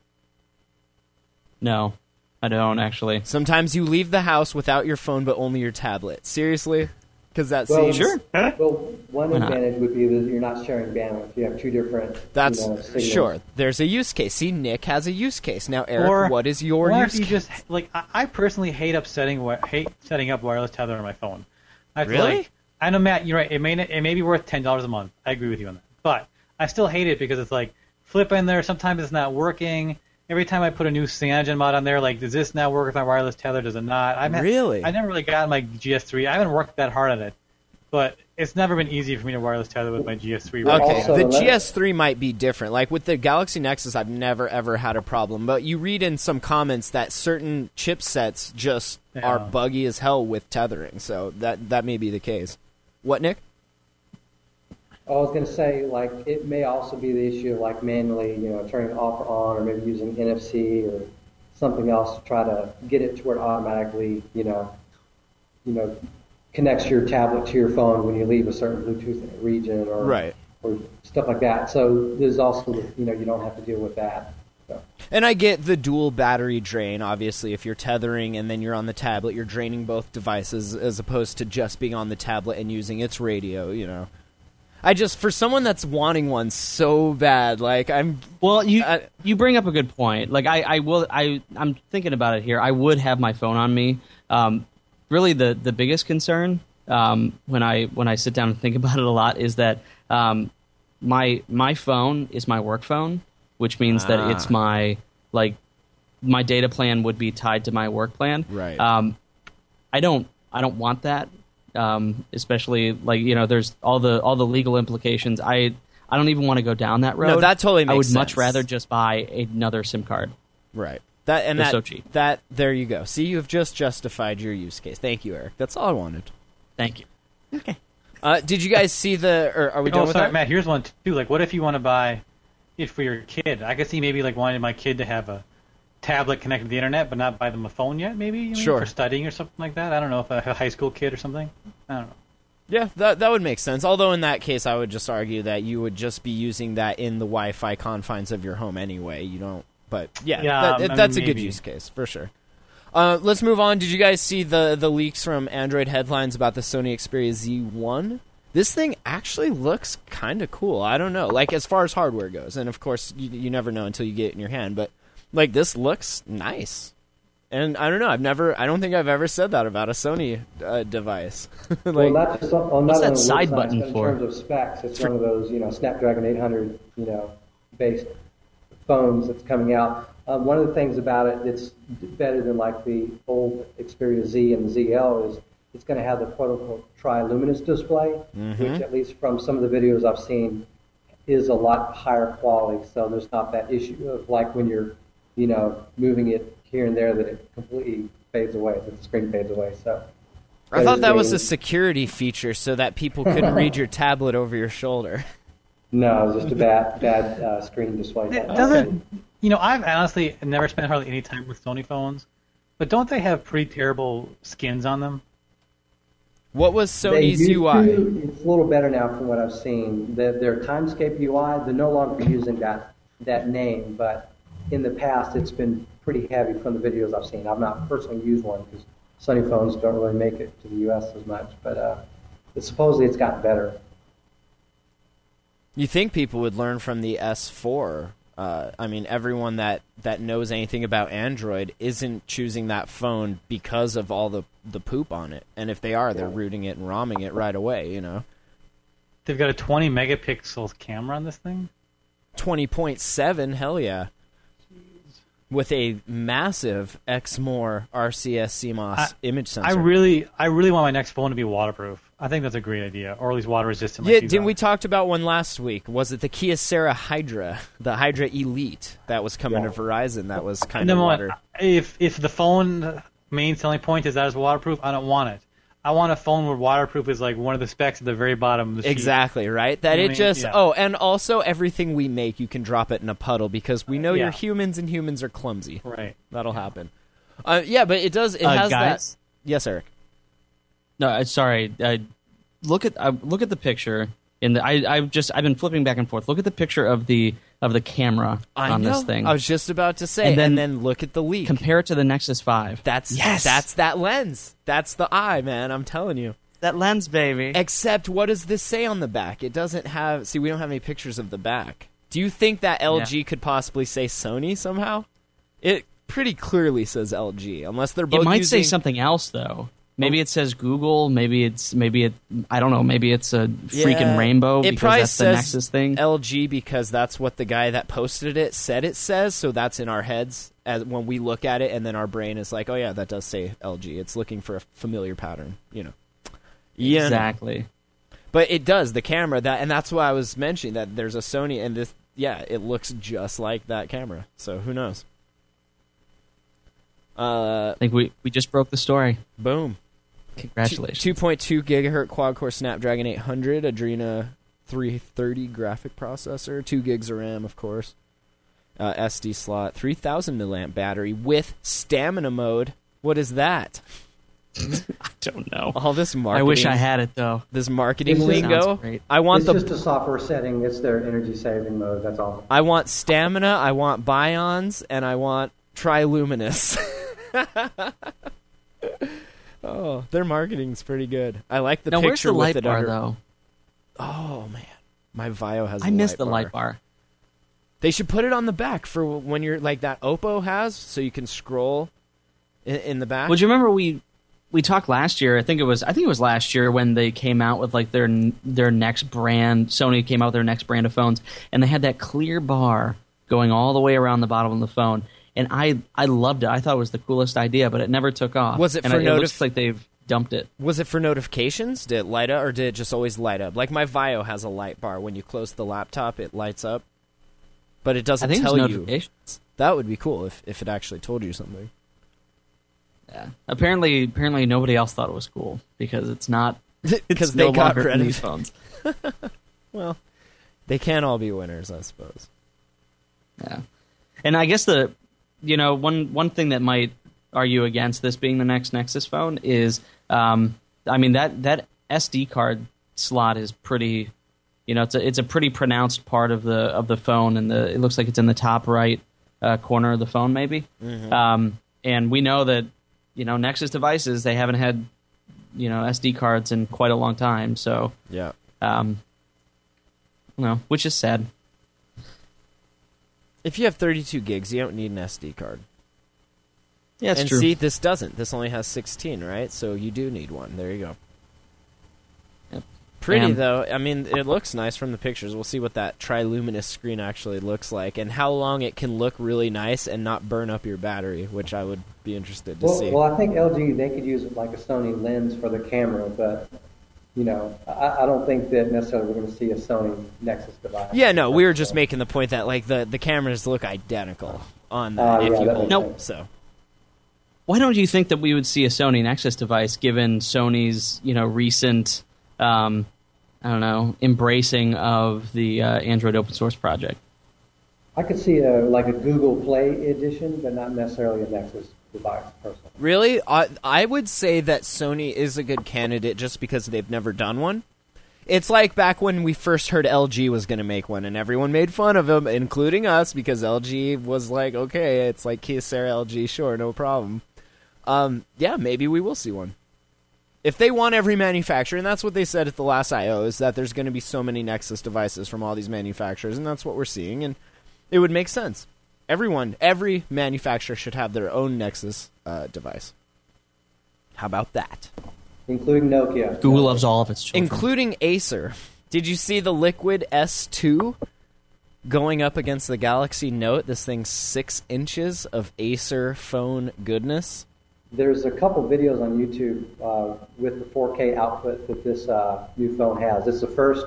no, I don't actually. Sometimes you leave the house without your phone but only your tablet. Seriously? Because that Well, seems Sure. Well, one Why not? advantage would be that you're not sharing bandwidth. You have two different. That's you know, sure. There's a use case. See, Nick has a use case. Now, Eric, or what is your or use if you case? just like I, I personally hate upsetting wi- hate setting up wireless tether on my phone. I feel Really? like I know Matt, you're right. It may it may be worth ten dollars a month. I agree with you on that, but I still hate it because it's like flip in there. Sometimes it's not working. Every time I put a new CyanogenMod mod on there, like does this now work with my wireless tether? Does it not? I'm Really? I never really got my GS3. I haven't worked that hard on it, but it's never been easy for me to wireless tether with my GS3. Well, Okay, Also, the GS3 might be different. Like with the Galaxy Nexus, I've never ever had a problem. But you read in some comments that certain chipsets just Yeah. are buggy as hell with tethering. So that that may be the case. What, Nick? I was going to say, like, it may also be the issue of like manually, you know, turning it off or on, or maybe using NFC or something else to try to get it to where it automatically, you know, you know, connects your tablet to your phone when you leave a certain Bluetooth region or Right. or stuff like that. So there's also, you know, you don't have to deal with that. And I get the dual battery drain. Obviously, if you're tethering and then you're on the tablet, you're draining both devices as opposed to just being on the tablet and using its radio. You know, I just for someone that's wanting one so bad, like I'm. Well, you I- you bring up a good point. Like I, I will I I'm thinking about it here. I would have my phone on me. Um, really, the the biggest concern um, when I when I sit down and think [LAUGHS] about it a lot is that um, my my phone is my work phone, which means that it's Ah. my like my data plan would be tied to my work plan. Right. Um, I don't I don't want that. Um, especially like you know, there's all the all the legal implications. I I don't even want to go down that road. No, that totally I would makes much rather just buy another SIM card. Right. That and They're that so cheap. that there you go. See, you've just justified your use case. Thank you, Eric. That's all I wanted. Thank you. Okay. Uh, did you guys see the? Or are we done Oh, with sorry, that? Matt. Here's one too. Like, what if you want to buy it for your kid? I could see maybe like wanting my kid to have a tablet connected to the internet, but not buy them a phone yet. Maybe you know, Sure. for studying or something like that. I don't know if a, a high school kid or something. I don't know. Yeah, that that would make sense. Although in that case, I would just argue that you would just be using that in the Wi-Fi confines of your home anyway. You don't. But yeah, Yeah, that- I mean, that's a good use case for sure. Uh, let's move on. Did you guys see the the leaks from Android headlines about the Sony Xperia Z1? This thing actually looks kind of cool. I don't know, like as far as hardware goes, and of course you, you never know until you get it in your hand. But like this looks nice, and I don't know. I've never, I don't think I've ever said that about a Sony uh, device. [LAUGHS] like, well, not just on, on What's not that side button nice, for? In terms of specs, it's one of those you know Snapdragon 800 you know based phones that's coming out. Um, one of the things about it that's better than like the old Xperia Z and the ZL is it's going to have the quote unquote tri-luminous display, which at least from some of the videos I've seen is a lot higher quality. So there's not that issue of like when you're you know moving it here and there that it completely fades away, that the screen fades away. So. I thought that was a security feature so that people couldn't [LAUGHS] read your tablet over your shoulder. No, it's just a bad bad uh, screen display. It doesn't. You know, I've honestly never spent hardly any time with Sony phones, but don't they have pretty terrible skins on them? What was They Sony's used UI? to- it's a little better now from what I've seen. The, their Timescape UI, they're no longer using that that name, but in the past it's been pretty heavy from the videos I've seen. I've not personally used one because Sony phones don't really make it to the U.S. as much, but uh, it's, supposedly it's gotten better. You think people would learn from the S4? Uh, I mean, everyone that, that knows anything about Android isn't choosing that phone because of all the, the poop on it. And if they are, they're rooting it and romming it right away, you know? They've got a 20 megapixels camera on this thing. 20.7, hell yeah. With a massive Exmor RCS CMOS I- image sensor. I really, I really want my next phone to be waterproof. I think that's a great idea, or at least water resistant. Yeah, Like you didn't we talked about one last week? Was it the Kyocera Hydro, the Hydro Elite that was coming Yeah. to Verizon? That was kind No, of no, water. if if the phone main selling point is that it's waterproof, I don't want it. I want a phone where waterproof is like one of the specs at the very bottom of the sheet. Exactly right. That You know it mean? just Yeah. oh, and also everything we make, you can drop it in a puddle because we know Yeah. you're humans and humans are clumsy. Right. That'll happen. Uh, yeah, but it does. It Uh, has guys? that. Yes, Eric. No, uh, sorry. Uh, look at uh, look at the picture. In the, I I've just I've been flipping back and forth. Look at the picture of the of the camera I on know. this thing. I was just about to say, And and then then, look at the leak. Compare it to the Nexus Five. that's yes, that's that lens. That's the eye, man. I'm telling you. that lens, baby. Except, what does this say on the back? It doesn't have. See, we don't have any pictures of the back. Do you think that LG could possibly say Sony somehow? It pretty clearly says LG, unless they're both. it might using, say something else though. Maybe it says Google. Maybe it's maybe it. I don't know. Maybe it's a freaking Yeah, rainbow It because probably that's the says Nexus thing. LG because that's what the guy that posted it said it says. So that's in our heads as when we look at it, and then our brain is like, "Oh yeah, that does say LG." It's looking for a familiar pattern, you know. Yeah, Exactly. But it does the camera that, and that's why I was mentioning that there's a Sony, and this, yeah, it looks just like that camera. So who knows? Uh, I think we we just broke the story. boom. Congratulations. Two point two gigahertz quad core Snapdragon 800 Adreno 330 graphic processor, two gigs of RAM, of course. Uh, SD slot, 3000 milliamp battery with stamina mode. What is that? [LAUGHS] I don't know. All this marketing. I wish I had it though. this marketing This lingo. great. I want it's the just a software setting. It's their energy saving mode. That's all. I want stamina, I want Bionz, and I want triluminous. [LAUGHS] [LAUGHS] oh, their marketing's pretty good. I like the now picture where's the with light it bar under- though? Oh man, my Vaio has. I a miss light the bar. light bar. They should put it on the back for when you're like that Oppo has, so you can scroll in, in the back. Well, do you remember we we talked last year? I think it was I think it was last year when they came out with like their their next brand. Sony came out with their next brand of phones, and they had that clear bar going all the way around the bottom of the phone. And I I loved it. I thought it was the coolest idea, but it never took off. Was it and for it notif- looks like they've dumped it. Was it for notifications? Did it light up, or did it just always light up? Like my Vaio has a light bar. When you close the laptop, it lights up, but it doesn't it tell you. That would be cool if, if it actually told you something. Yeah. Apparently, apparently nobody else thought it was cool because it's not. [LAUGHS] Because they no got longer rid of these phones. [LAUGHS] Well, they can't all be winners, I suppose. Yeah, and I guess the you know one one thing that might argue against this being the next Nexus phone is, um, I mean that that SD card slot is pretty, you know, it's a it's a pretty pronounced part of the of the phone, and the it looks like it's in the top right uh, corner of the phone, maybe. Um, and we know that you know Nexus devices they haven't had you know SD cards in quite a long time, so Yeah. um, you know, which is sad. If you have 32 gigs, you don't need an SD card. Yeah, it's and true. see, this doesn't. This only has 16, right? So you do need one. There you go. Yep. Pretty Bam. though. I mean, it looks nice from the pictures. We'll see what that triluminous screen actually looks like, and how long it can look really nice and not burn up your battery, which I would be interested to Well, see. well, I think LG they could use like a Sony lens for the camera, but you know, I, I don't think that necessarily we're going to see a Sony Nexus device. yeah, no, we were just making the point that like the the cameras look identical on Uh, that if yeah, you hold makes them. sense. So Why don't you think that we would see a Sony Nexus device given Sony's, you know, recent, um, I don't know, embracing of the uh, Android open source project? I could see a like a Google Play edition, but not necessarily a Nexus Personally, Really? I, I would say that Sony is a good candidate just because they've never done one. It's like back when we first heard LG was going to make one, and everyone made fun of them, including us, because LG was like, okay, it's like Kyocera LG, sure, no problem. Um, yeah, maybe we will see one. If they want every manufacturer, and that's what they said at the last I/O, is that there's going to be so many Nexus devices from all these manufacturers, and that's what we're seeing, and it would make sense. Everyone, every manufacturer should have their own Nexus uh, device. How about that? including Nokia. Google loves all of its children. Including Acer. Did you see the Liquid S2 going up against the Galaxy Note? This thing's six inches of Acer phone goodness. There's a couple videos on YouTube uh, with the 4K output that this uh, new phone has. It's the first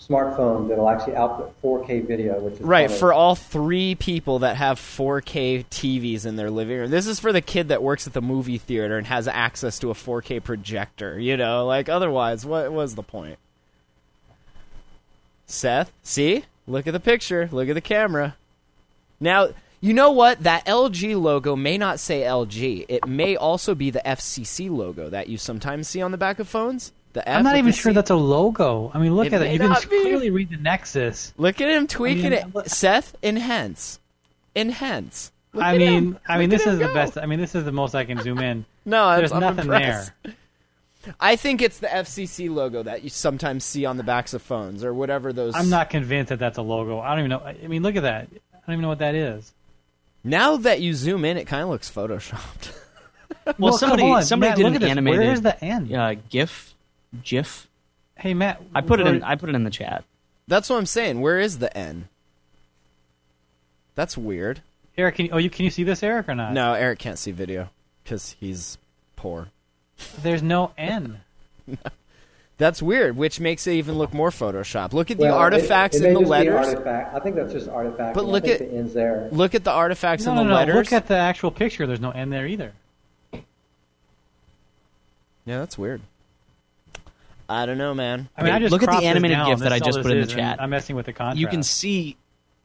smartphone that'll actually output 4K video, which is Right, for all three people that have 4K TVs in their living room. This is for the kid that works at the movie theater and has access to a 4K projector, you know? Like, otherwise, what was the point? Seth, see? Look at the picture. Look at the camera. Now, you know what? That LG logo may not say LG. It may also be the FCC logo that you sometimes see on the back of phones. The F I'm not even sure that's a logo. I mean, look It at may it. You can be. clearly read the Nexus. Look at him tweaking mean, it. Seth, enhance, enhance. Look I mean. I mean, this is him the best. I mean, this is the most I can zoom in. [LAUGHS] No, There's I'm nothing impressed. there. I think it's the FCC logo that you sometimes see on the backs of phones or whatever those. I'm not convinced that that's a logo. I don't even know. I mean, look at that. I don't even know what that is. Now that you zoom in, it kind of looks photoshopped. Well, come somebody somebody Matt, did look an at this. animated Where's the N? uh, GIF, GIF. Hey, Matt. I put it in. I put it in the chat. That's what I'm saying. Where is the N? That's weird. Eric, can you, oh, you can you see this, Eric, or not? No, Eric can't see video because he's poor. There's no N. [LAUGHS] That's weird, which makes it even look more Photoshop. Look at the Well, artifacts it, may in the letters. Artifact. I think that's just artifact. But look I think at- the ends there. Look at the artifacts No, in no, the no. letters. Look at the actual picture. There's no N there either. yeah, that's weird. I don't know, man. I mean, Okay, I just look at the animated down. GIF that I just put in the chat. I'm messing with the contrast. You can see,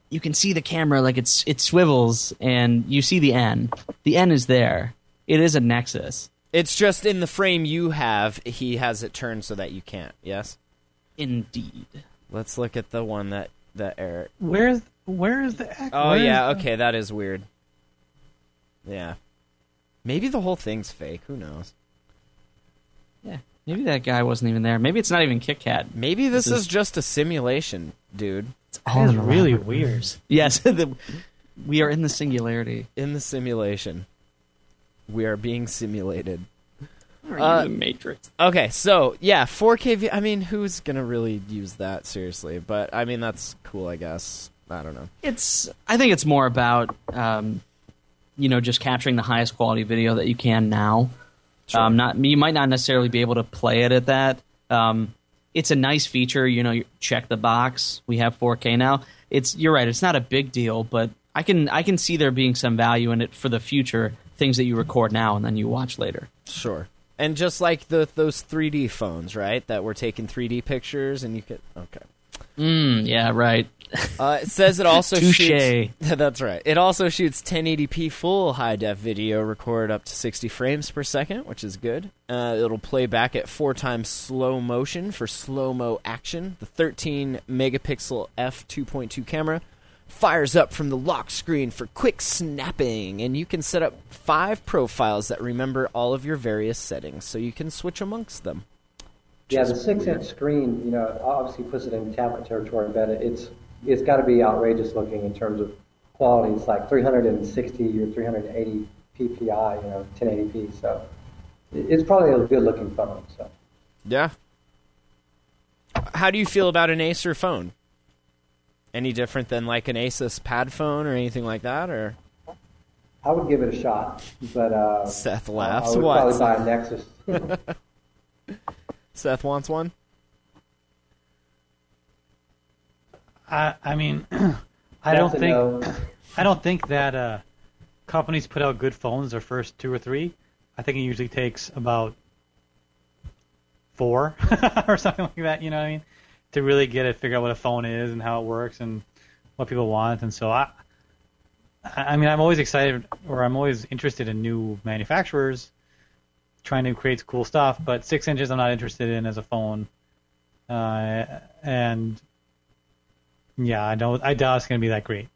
you can see the camera like it's it swivels, and you see the N. The N is there. It is a Nexus. It's just in the frame you have, he has it turned so that you can't. Yes. Indeed. Let's look at the one that that Eric. Where's where is the X? Oh Where is yeah, the- okay, that is weird. Yeah. Maybe the whole thing's fake. Who knows? Yeah. Maybe that guy wasn't even there. Maybe it's not even Kit Kat. Maybe this, This is, is- just a simulation, dude. It's all is in the really weird. Yes, [LAUGHS] the, we are in the singularity. In the simulation, we are being simulated. Are Uh, you the Matrix? Okay, so yeah, 4K. Vi- I mean, who's gonna really use that seriously? But I mean, that's cool, I guess. I don't know. It's. I think it's more about, um, you know, just capturing the highest quality video that you can now. Um, not you might not necessarily be able to play it at that. Um, it's a nice feature. You know, you check the box. We have 4K now. It's you're right. It's not a big deal, but I can I can see there being some value in it for the future. Things that you record now and then you watch later. Sure. And just like the those 3D phones, right? That were taking 3D pictures, and you could. Okay. Mm, yeah, right. Uh, it says it also shoots. [LAUGHS] That's right. It also shoots 1080p full high def video record up to 60 frames per second, which is good. Uh, it'll play back at four times slow motion for slow mo action. The 13 megapixel f 2.2 camera fires up from the lock screen for quick snapping, and you can set up five profiles that remember all of your various settings, so you can switch amongst them. Yeah, the six-inch screen, you know, obviously puts it in tablet territory, but it's it's got to be outrageous looking in terms of quality. It's like 360 or 380 ppi, you know, 1080p. So it's probably a good-looking phone. So Yeah. How do you feel about an Acer phone? Any different than like an Asus pad phone or anything like that, or I would give it a shot, but uh, Seth I laughs. would What? probably buy a Nexus. [LAUGHS] [LAUGHS] Seth wants one. I I mean, [CLEARS THROAT] I don't think no. I don't think that uh, companies put out good phones their first two or three. I think it usually takes about four [LAUGHS] or something like that. You know what I mean? To really get it, figure out what a phone is and how it works and what people want. And so I, I I mean, I'm always excited or I'm always interested in new manufacturers trying to create cool stuff. But six inches, I'm not interested in as a phone. Uh, and yeah, I don't. I doubt it's going to be that great.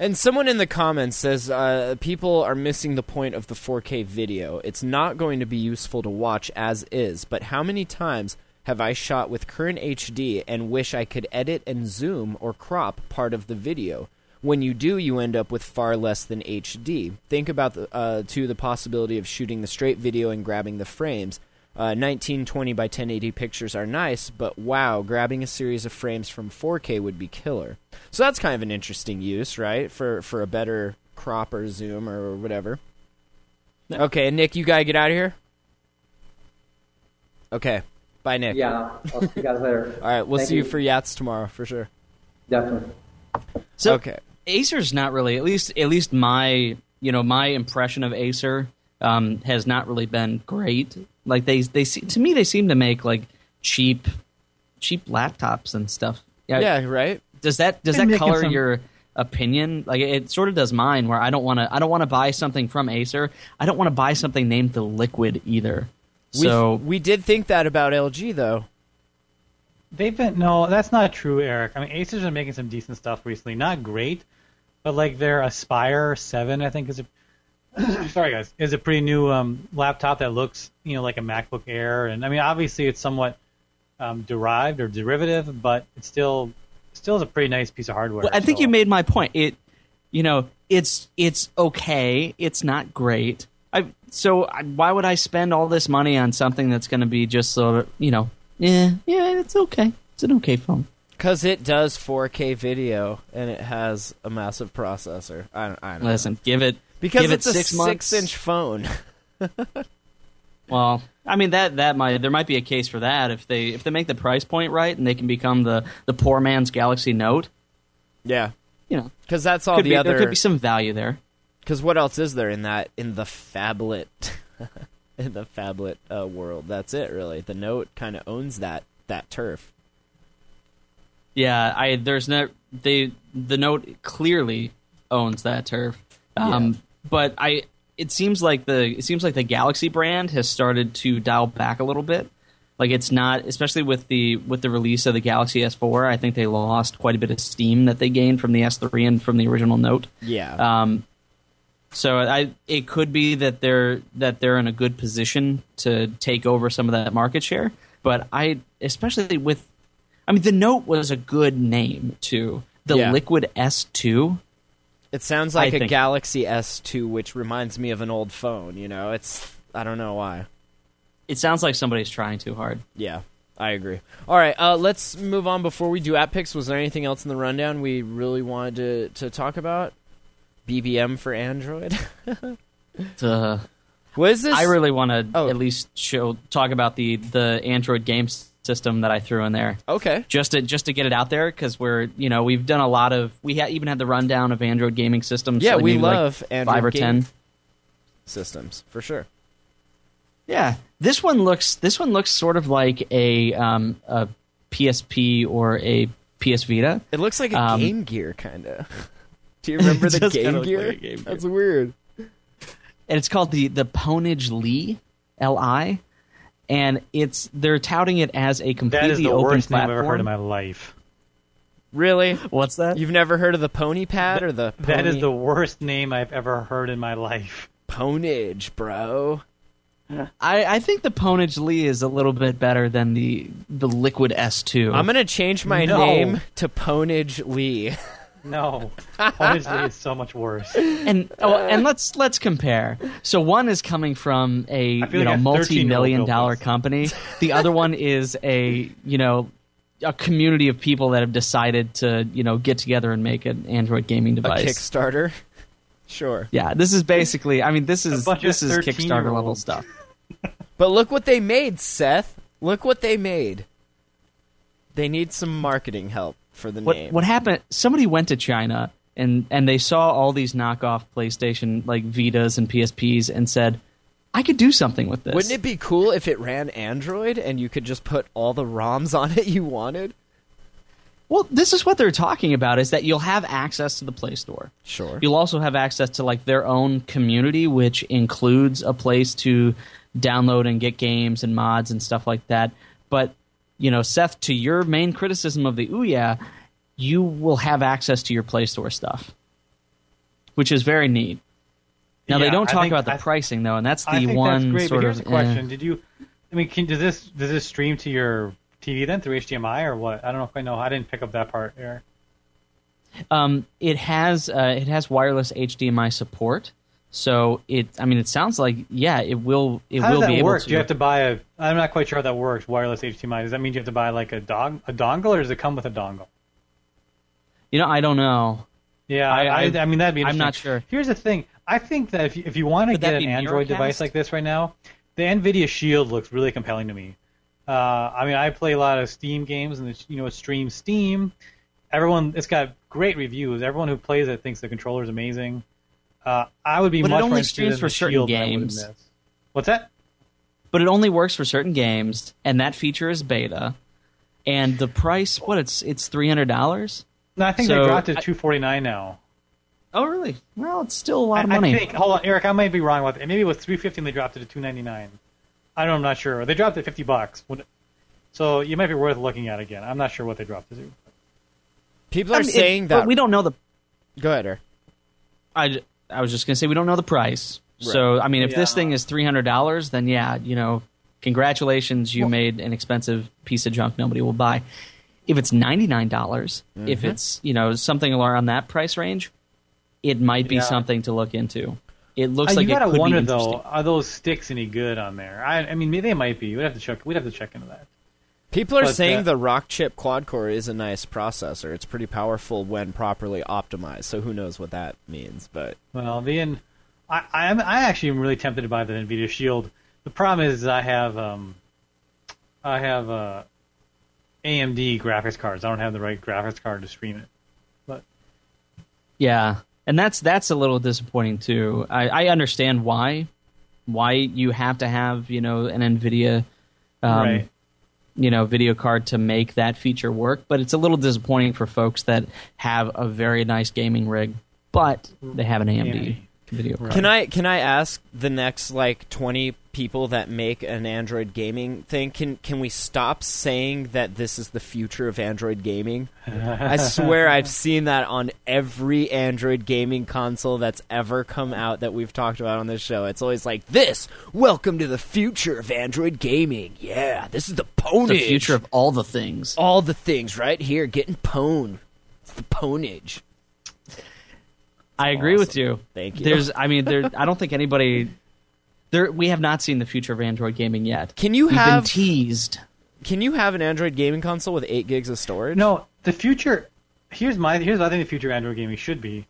And someone in the comments says uh, people are missing the point of the 4K video. It's not going to be useful to watch as is, but how many times have I shot with current HD and wish I could edit and zoom or crop part of the video? When you do, you end up with far less than HD. Think about the, uh, to the possibility of shooting the straight video and grabbing the frames. Uh, 1920 by 1080 pictures are nice, but wow, grabbing a series of frames from 4K would be killer. So that's kind of an interesting use, right? For for a better crop or zoom or whatever. Okay, Nick, you gotta get out of here. Okay, bye, Nick. yeah, I'll see you guys later. [LAUGHS] All right, we'll Thank see you for Yats tomorrow for sure. definitely. So okay. Acer's not really at least at least my you know my impression of Acer um, has not really been great. Like they they se- to me they seem to make like cheap cheap laptops and stuff. Yeah, yeah right. Does that does They're that color some- your opinion? Like it sort of does mine. Where I don't want to I don't want to buy something from Acer. I don't want to buy something named the Liquid either. We, So we did think that about LG though. They've been no, that's not true, Eric. I mean, Acer's been making some decent stuff recently. Not great, but like their Aspire Seven, I think is a sorry guys, is a pretty new um, laptop that looks you know like a MacBook Air, and I mean obviously it's somewhat um, derived or derivative, but it's still still is a pretty nice piece of hardware. Well, I think so- you made my point. It, you know, it's it's okay. It's not great. I so I, why would I spend all this money on something that's going to be just sort of you know, yeah, yeah, it's okay. It's an okay phone. Because it does 4K video and it has a massive processor. I don't, I don't know. Listen, give it Because give it's it a six months. six-inch phone. [LAUGHS] Well, I mean that that might there might be a case for that if they if they make the price point right and they can become the the poor man's Galaxy Note. Yeah. You know, Because that's all the be, other. there could be some value there. Because what else is there in that in the phablet, [LAUGHS] in the phablet uh, world? That's it, really. The Note kind of owns that that turf. Yeah, I there's no they the note clearly owns that turf. Um, but I it seems like the it seems like the Galaxy brand has started to dial back a little bit. Like it's not especially with the with the release of the Galaxy S4, I think they lost quite a bit of steam that they gained from the S3 and from the original Note. Yeah. Um, so I it could be that they're that they're in a good position to take over some of that market share. But I especially with I mean the Note was a good name too. The Yeah. Liquid S2. It sounds like I a think- Galaxy S2, which reminds me of an old phone. You know, it's I don't know why. It sounds like somebody's trying too hard. Yeah, I agree. All right, uh, let's move on. Before we do app picks, was there anything else in the rundown we really wanted to, to talk about? BBM for Android. [LAUGHS] What is this? I really want to Oh. at least show talk about the the Android game s- system that I threw in there. okay. just to just to get it out there because we're you know we've done a lot of we ha- even had the rundown of Android gaming systems. Yeah, like we like love Android five or ten. systems for sure. Yeah, this one looks this one looks sort of like a um, a PSP or a PS Vita. It looks like a Um, Game Gear kind of. [LAUGHS] Do you remember [LAUGHS] the Game Gear? like Game Gear. That's weird. and it's called the the Ponage Li Li, and it's they're touting it as a completely that is the open worst name platform. I've ever heard in my life. Really? What's that? You've never heard of the Pony Pad or the Pony That is the worst name I've ever heard in my life. Ponage, bro? I, I think the Ponage Lee is a little bit better than the the Liquid S2. I'm gonna change my No. name to Ponage Lee. [LAUGHS] No, honestly, it's so much worse. and oh, and let's let's compare. So one is coming from a feel you know like a multi-million dollar company. The other one is a you know a community of people that have decided to you know get together and make an Android gaming A device. Kickstarter. Sure. yeah, this is basically. I mean, this is this is Kickstarter level stuff. But look what they made, Seth. Look what they made. They need some marketing help for the What name. what happened? Somebody went to China and and they saw all these knockoff PlayStation like Vitas and PSPs and said, "I could do something with this." Wouldn't it be cool if it ran Android and you could just put all the ROMs [LAUGHS] on it you wanted? Well, this is what they're talking about: is that you'll have access to the Play Store. Sure. You'll also have access to like their own community, which includes a place to download and get games and mods and stuff like that. But you know, Seth, to your main criticism of the Ouya, you will have access to your Play Store stuff, which is very neat. Now they don't talk think- about the I- pricing though, and that's the one that's great. sort here's of a question: eh. Did you? I mean, can, does this does this stream to your TV then through HDMI or what? I don't know if I know. I didn't pick up that part here. Um, it has uh, it has wireless HDMI support, so it. I mean, it sounds like yeah, it will it How will does be that able work? to. Do you have to buy a? I'm not quite sure how that works. Wireless HDMI. Does that mean you have to buy like a dog a dongle, or does it come with a dongle? You know, I don't know. Yeah, I- I, I, mean that'd be. I'm not sure. Here's the thing. I think that if you, if you want to Could get an Android Miracast? device like this right now, the Nvidia Shield looks really compelling to me. Uh, I mean, I play a lot of Steam games, and it's, you know, it streams Steam. Everyone, it's got great reviews. Everyone who plays it thinks the controller is amazing. Uh, I would be But much more only streams for the certain Shield than I would in games. What's that? But it only works for certain games, and that feature is beta. And the price, what it's it's three hundred dollars. No, I think So, they dropped it to 249 now. Oh, really? Well, it's still a lot I, of money. I think. Hold on, Eric. I might be wrong about it. Maybe it was 350 and they dropped it to 299. I don't, I'm not sure. They dropped it 50 bucks. So you might be worth looking at again. I'm not sure what they dropped it to. People are I mean, it- saying but that. we don't know the. Go ahead, Eric. I, j- I was just gonna say we don't know the price. So I mean, if this thing is three hundred dollars, then yeah, you know, congratulations, you made an expensive piece of junk nobody will buy. If it's ninety nine dollars, if it's you know something around that price range, it might be Yeah. something to look into. It looks Uh, like you gotta it could wonder be though, are those sticks any good on there? I, I mean, maybe they might be. We'd have to check. We'd have to check into that. People are But, saying uh, the Rockchip quad core is a nice processor. It's pretty powerful when properly optimized. So who knows what that means? But Well, the in, I, I am I actually am really tempted to buy the Nvidia Shield. The problem is I have um, I have uh, AMD graphics cards. I don't have the right graphics card to stream it. But Yeah, and that's that's a little disappointing too. I, I understand why why you have to have you know an Nvidia um, right, you know video card to make that feature work, but it's a little disappointing for folks that have a very nice gaming rig, but they have an AMD AMD. video card. Can I can I ask the next like twenty people that make an Android gaming thing? Can can we stop saying that this is the future of Android gaming? I swear I've seen that on every Android gaming console that's ever come out that we've talked about on this show. It's always like this. Welcome to the future of Android gaming. Yeah, this is the ponage. the future of all the things. all the things right here getting pwned. It's the ponage. I agree with you. Thank you. There's, I mean, there. I don't think anybody. There, we have not seen the future of Android gaming yet. Can you We've have been teased? Can you have an Android gaming console with eight gigs of storage? no, the future. Here's my here's what I think the future Android gaming should be.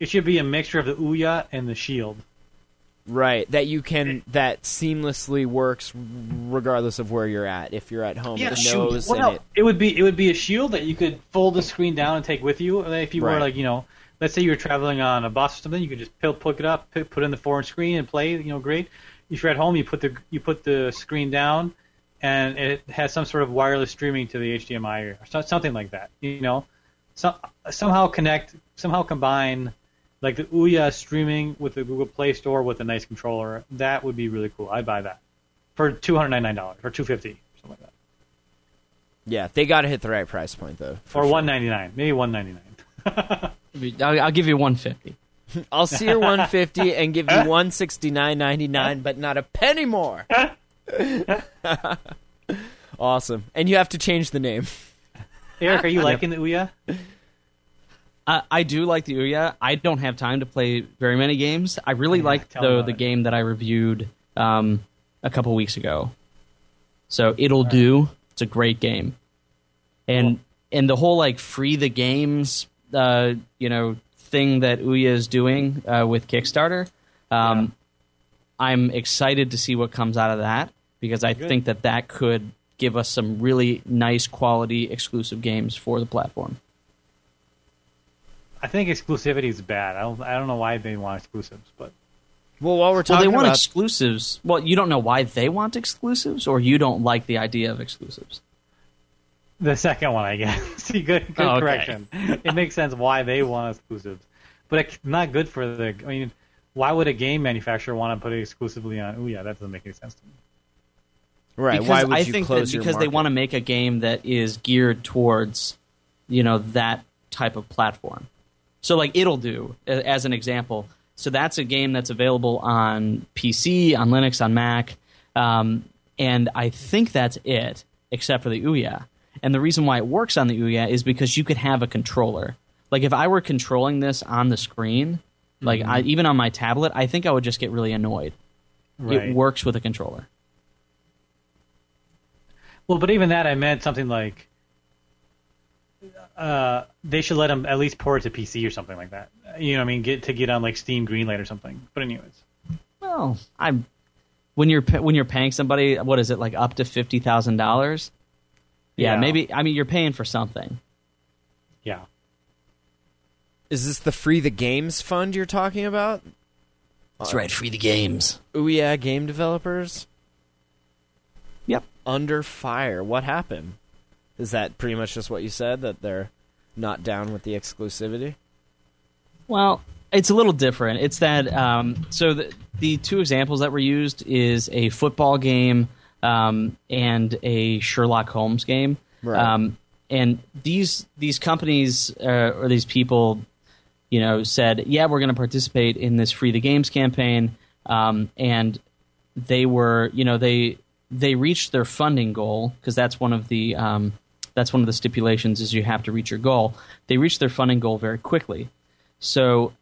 It should be a mixture of the Ouya and the Shield. Right, that you can that seamlessly works regardless of where you're at. If you're at home, Yeah, it knows Well, and no, it. it would be it would be a shield that you could fold the screen down and take with you. If you were like you know, let's say you're traveling on a bus or something, you could just pick it up, put, in the foreign screen and play. You know, great. If you're at home, you put the you put the screen down, and it has some sort of wireless streaming to the HDMI or something like that. You know, so, somehow connect, somehow combine. Like the Ouya streaming with the Google Play Store with a nice controller, that would be really cool. I'd buy that for two hundred ninety nine dollars or two fifty, something like that. Yeah, they got to hit the right price point though. for or sure. one ninety nine, maybe one ninety nine. [LAUGHS] I'll, I'll give you 150. [LAUGHS] I'll see your 150 and give you 169.99, but not a penny more. [LAUGHS] awesome, and you have to change the name. [LAUGHS] Eric, are you liking the Ouya? Uh, I do like the Ouya. I don't have time to play very many games. I really Yeah, liked tell though the it. game that I reviewed um, a couple weeks ago. So it'll do. It's a great game, and and the whole like free the games, uh, you know, thing that Ouya is doing uh, with Kickstarter. Um, I'm excited to see what comes out of that because I think that that could give us some really nice quality exclusive games for the platform. I think exclusivity is bad. I don't. I don't know why they want exclusives, but Well, while we're Well, talking they want about exclusives. Well, you don't know why they want exclusives, or you don't like the idea of exclusives. The second one, I guess. [LAUGHS] See, good, good Oh, okay. correction. it makes sense why they want exclusives, but it's not good for the. I mean, why would a game manufacturer want to put it exclusively on Ouya? That doesn't make any sense to me. right, Because why would I you think close that your because they want to make a game that is geared towards, you know, that type of platform. So, like, it'll do as an example. So that's a game that's available on PC, on Linux, on Mac, um, and I think that's it, except for the Ouya. And the reason why it works on the Ouya is because you could have a controller. Like, if I were controlling this on the screen, like I, even on my tablet, I think I would just get really annoyed. Right. It works with a controller. Well, but even that, I meant something like uh, they should let them at least port it to PC or something like that. You know, what I mean, get to get on like Steam Greenlight or something. But anyways, Well, I'm when you're when you're paying somebody what is it like up to fifty thousand dollars? Yeah, Yeah. maybe. I mean, you're paying for something. yeah. Is this the free the games fund you're talking about? That's right, free the games. Oh yeah, game developers Yep. under fire. What happened? Is that pretty much just what you said that they're not down with the exclusivity? Well, It's a little different. It's that um, so the, the two examples that were used is a football game um, and a Sherlock Holmes game. Right. Um, and these these companies uh, or these people, you know, said, "Yeah, we're going to participate in this free the games campaign," um, and they were, you know, they they reached their funding goal because that's one of the um, that's one of the stipulations is you have to reach your goal. They reached their funding goal very quickly, so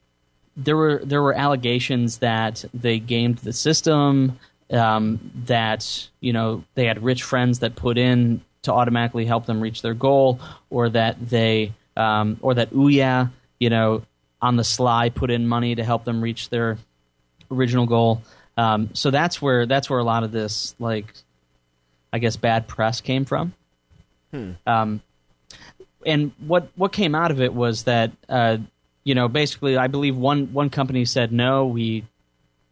there were there were allegations that they gamed the system, um, that you know they had rich friends that put in to automatically help them reach their goal, or that they um, or that Ouya, you know, on the sly put in money to help them reach their original goal. Um, so that's where that's where a lot of this like, I guess, bad press came from. Um, and what what came out of it was that uh, you know basically I believe one one company said no we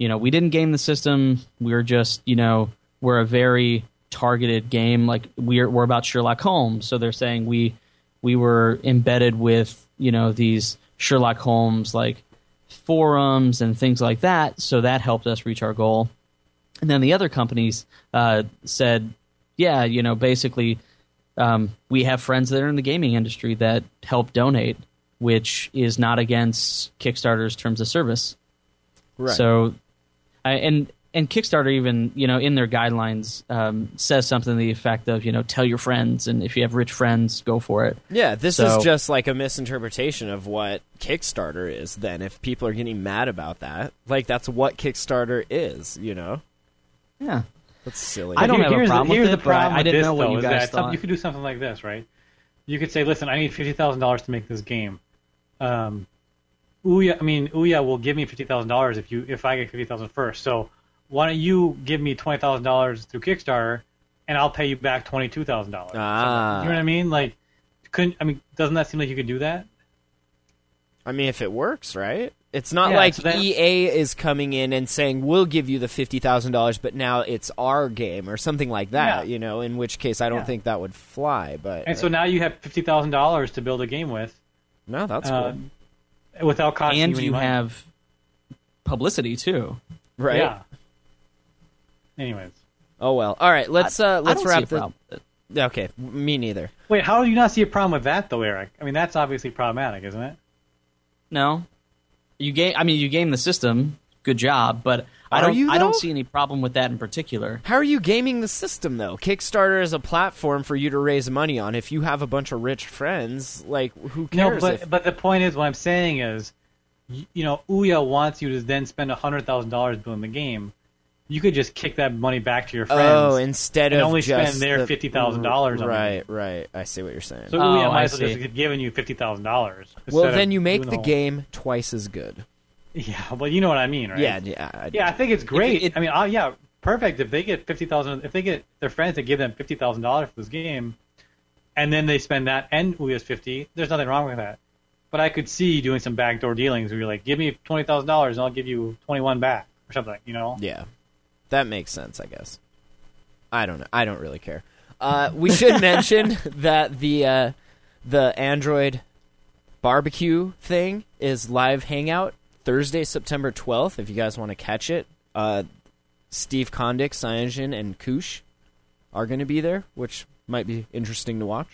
you know we didn't game the system. We're just you know we're a very targeted game. Like we're we're about Sherlock Holmes. So they're saying we we were embedded with you know these Sherlock Holmes like forums and things like that. So that helped us reach our goal. And then the other companies uh, said yeah you know basically um, we have friends that are in the gaming industry that help donate, which is not against Kickstarter's terms of service. Right. So, I, and and Kickstarter even you know in their guidelines um, says something to the effect of you know tell your friends and if you have rich friends go for it. Yeah, this So- is just like a misinterpretation of what Kickstarter is. Then, if people are getting mad about that, like that's what Kickstarter is. You know, Yeah, that's silly. I don't Here- have a problem the, with it, the but I- problem I with didn't this, know what though, you guys that thought. You could do something like this, right? You could say, "Listen, I need fifty thousand dollars to make this game." Um, Ouya, I mean, Ouya will give me fifty thousand dollars if you if I get fifty thousand first. So why don't you give me twenty thousand dollars through Kickstarter, and I'll pay you back twenty two thousand dollars. Ah. You know what I mean? Like, couldn't I mean? Doesn't that seem like you could do that? I mean, if it works, right? It's not Yeah, like so that- EA is coming in and saying we'll give you the fifty thousand dollars, but now it's our game or something like that. Yeah. You know, in which case I don't Yeah. think that would fly. But And so now you have fifty thousand dollars to build a game with, no, that's uh, cool, without costing and you, you money. have publicity too. right? Yeah. Anyways, Oh well. All right, let's uh let's don't see a wrap this. problem with it. Okay, me neither. wait, how do you not see a problem with that though, Eric? I mean, that's obviously problematic, isn't it? No, you game. I mean, you game the system. Good job, but I don't. you, I don't see any problem with that in particular. How are you gaming the system though? Kickstarter is a platform for you to raise money on. If you have a bunch of rich friends, like who cares? No, cares? but if, but the point is, what I'm saying is, you, you know, Ouya wants you to then spend hundred thousand dollars building the game. You could just kick that money back to your oh, friends. oh, instead and of only just spend their the- $50,000 on it. Right, right. I see what you're saying. so Oh, Ouya I might as well just have given you fifty thousand dollars. well, then you make the game twice as good. Yeah, well, you know what I mean, right? Yeah, yeah. I- Yeah, I think it's great. it- I mean, uh, yeah, perfect. If they get fifty thousand, if they get their friends to give them fifty thousand dollars for this game, and then they spend that and Ouya's fifty, there's nothing wrong with that. But I could see doing some backdoor dealings where you're like, give me twenty thousand dollars and I'll give you twenty one back or something. You know? Yeah, that makes sense. I guess. I don't know. I don't really care. Uh, we should [LAUGHS] mention that the uh, the Android barbecue thing is live hangout Thursday, September twelfth. If you guys want to catch it, uh, Steve Kondik, Cyanogen, and Koush are going to be there, which might be interesting to watch.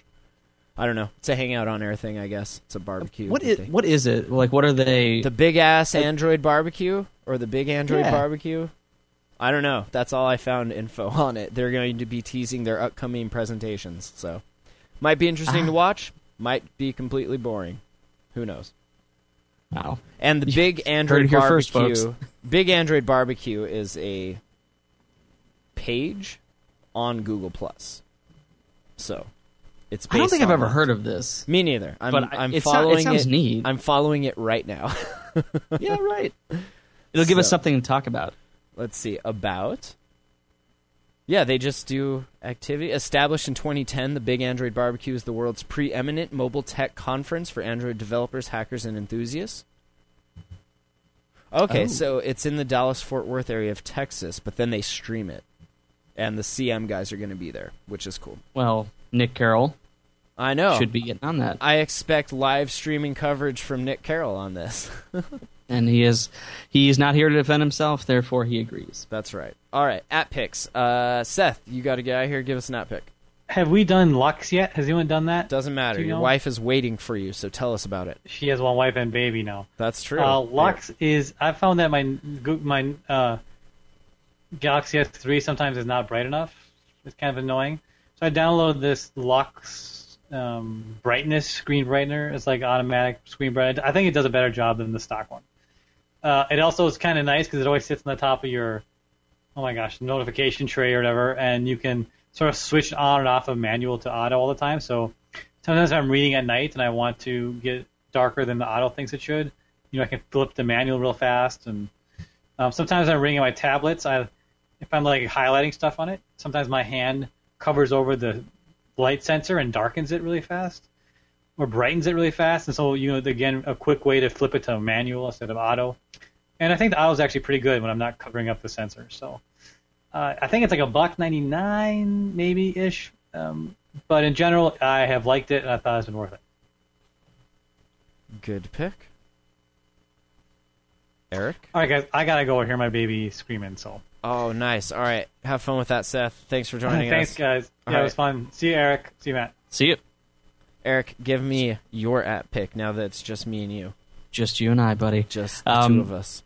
I don't know. It's a hangout on air thing, I guess. It's a barbecue. What is they- what is it like? What are they? the big ass Android barbecue or the big Android Yeah. barbecue? I don't know. That's all I found info [LAUGHS] on it. They're going to be teasing their upcoming presentations, so might be interesting Ah. to watch. Might be completely boring. Who knows? Wow. And the big Android it first, barbecue, folks. [LAUGHS] big Android barbecue is a page on Google Plus. So it's. I don't think I've ever that. heard of this. Me neither. I'm, But I- I'm it sou- it following sounds neat. I'm following it right now. [LAUGHS] yeah, right. [LAUGHS] It'll give us something to talk about. let's see about yeah they just do activity. Established in 2010 the big android barbecue is the world's preeminent mobile tech conference for android developers hackers and enthusiasts. Okay Oh. so it's in the dallas fort worth area of texas but then they stream it and the cm guys are going to be there which is cool. Well, Nick Carroll i know. should be getting on that. i expect live streaming coverage from nick carroll on this [LAUGHS] and he is he is not here to defend himself. Therefore, he agrees. That's right. All right, at picks. Uh, Seth, you got to get out of here. Give us an at pick. Have we done Lux yet? Has anyone done that? Doesn't matter. Do you Your know? wife is waiting for you, so tell us about it. She has one wife and baby now. That's true. Uh, Lux is. I found that my my uh, Galaxy S3 sometimes is not bright enough. It's kind of annoying. So I downloaded this Lux um, brightness screen brightener. It's like automatic screen brighten. I think it does a better job than the stock one. Uh, it also is kind of nice because it always sits on the top of your, oh my gosh, notification tray or whatever, and you can sort of switch on and off of manual to auto all the time. So sometimes I'm reading at night and I want to get darker than the auto thinks it should. You know, I can flip the manual real fast, and um, sometimes I'm reading on my tablets. I, if I'm like highlighting stuff on it, sometimes my hand covers over the light sensor and darkens it really fast, or brightens it really fast. And so, you know, again, a quick way to flip it to manual instead of auto. And I think the auto is actually pretty good when I'm not covering up the sensor. So uh, I think it's like a buck ninety nine maybe ish. Um, but in general, I have liked it and I thought it's been worth it. Good pick. Eric? All right, guys, I gotta go hear my baby screaming. So Oh, nice. All right. Have fun with that, Seth. Thanks for joining [LAUGHS] thanks, us. Thanks, guys. All Yeah, it was fun. See you, Eric. See you, Matt. See you. Eric, give me your at pick now that it's just me and you. Just you and I, buddy. Just the Um, two of us.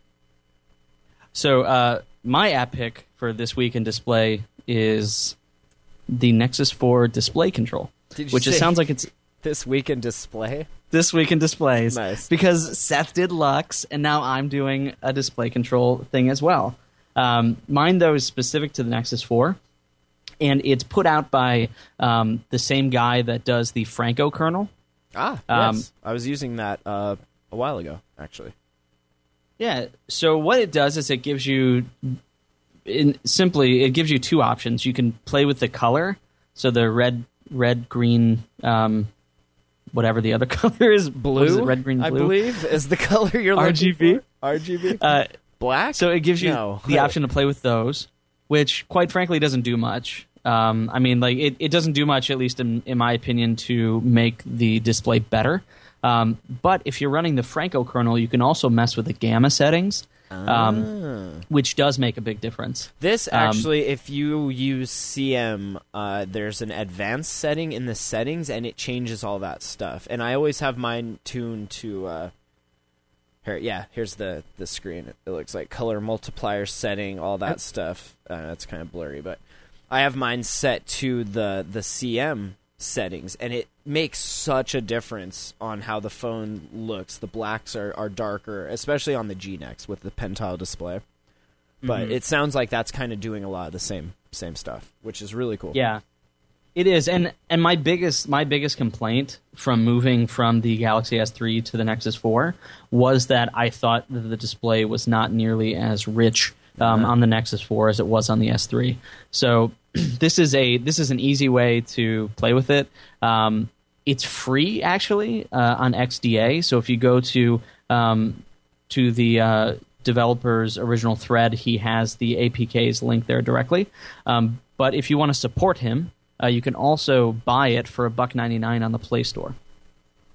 So uh, my app pick for this week in display is the Nexus 4 display control, Did you which it sounds like it's this week in display? this week in displays. Nice. Because Seth did Lux, and now I'm doing a display control thing as well. Um, mine though is specific to the Nexus 4, and it's put out by um, the same guy that does the Franco kernel. Ah, Um, yes. I was using that uh, a while ago, actually. Yeah. So what it does is it gives you, in, simply, it gives you two options. You can play with the color, so the red, red, green, um, whatever the other [LAUGHS] color is, Blue, is it? red, green, blue. I believe, is the [LAUGHS] color you're looking RGB? for. RGB. Uh, Black. so it gives you No. the option to play with those, which, quite frankly, doesn't do much. Um, I mean, like it, it doesn't do much, at least in, in my opinion, to make the display better. Um, but if you're running the Franco kernel, you can also mess with the gamma settings, um, which does make a big difference. This Um, actually, if you use CM, uh, there's an advanced setting in the settings, and it changes all that stuff. And I always have mine tuned to. Uh, here, yeah, here's the the screen. It, it looks like color multiplier setting, all that stuff. Uh, it's kind of blurry, but I have mine set to the the CM settings, and it makes such a difference on how the phone looks. The blacks are, are darker, especially on the G Nex with the pentile display but it sounds like that's kind of doing a lot of the same same stuff, which is really cool. Yeah, it is. And and my biggest my biggest complaint from moving from the Galaxy S3 to the Nexus 4 was that I thought that the display was not nearly as rich um, on the Nexus 4 as it was on the S3. So [CLEARS THROAT] this is a this is an easy way to play with it. Um, it's free actually uh, on XDA. So if you go to um, to the uh, developer's original thread, he has the APKs linked there directly. Um, but if you want to support him, uh, you can also buy it for a buck ninety nine on the Play Store.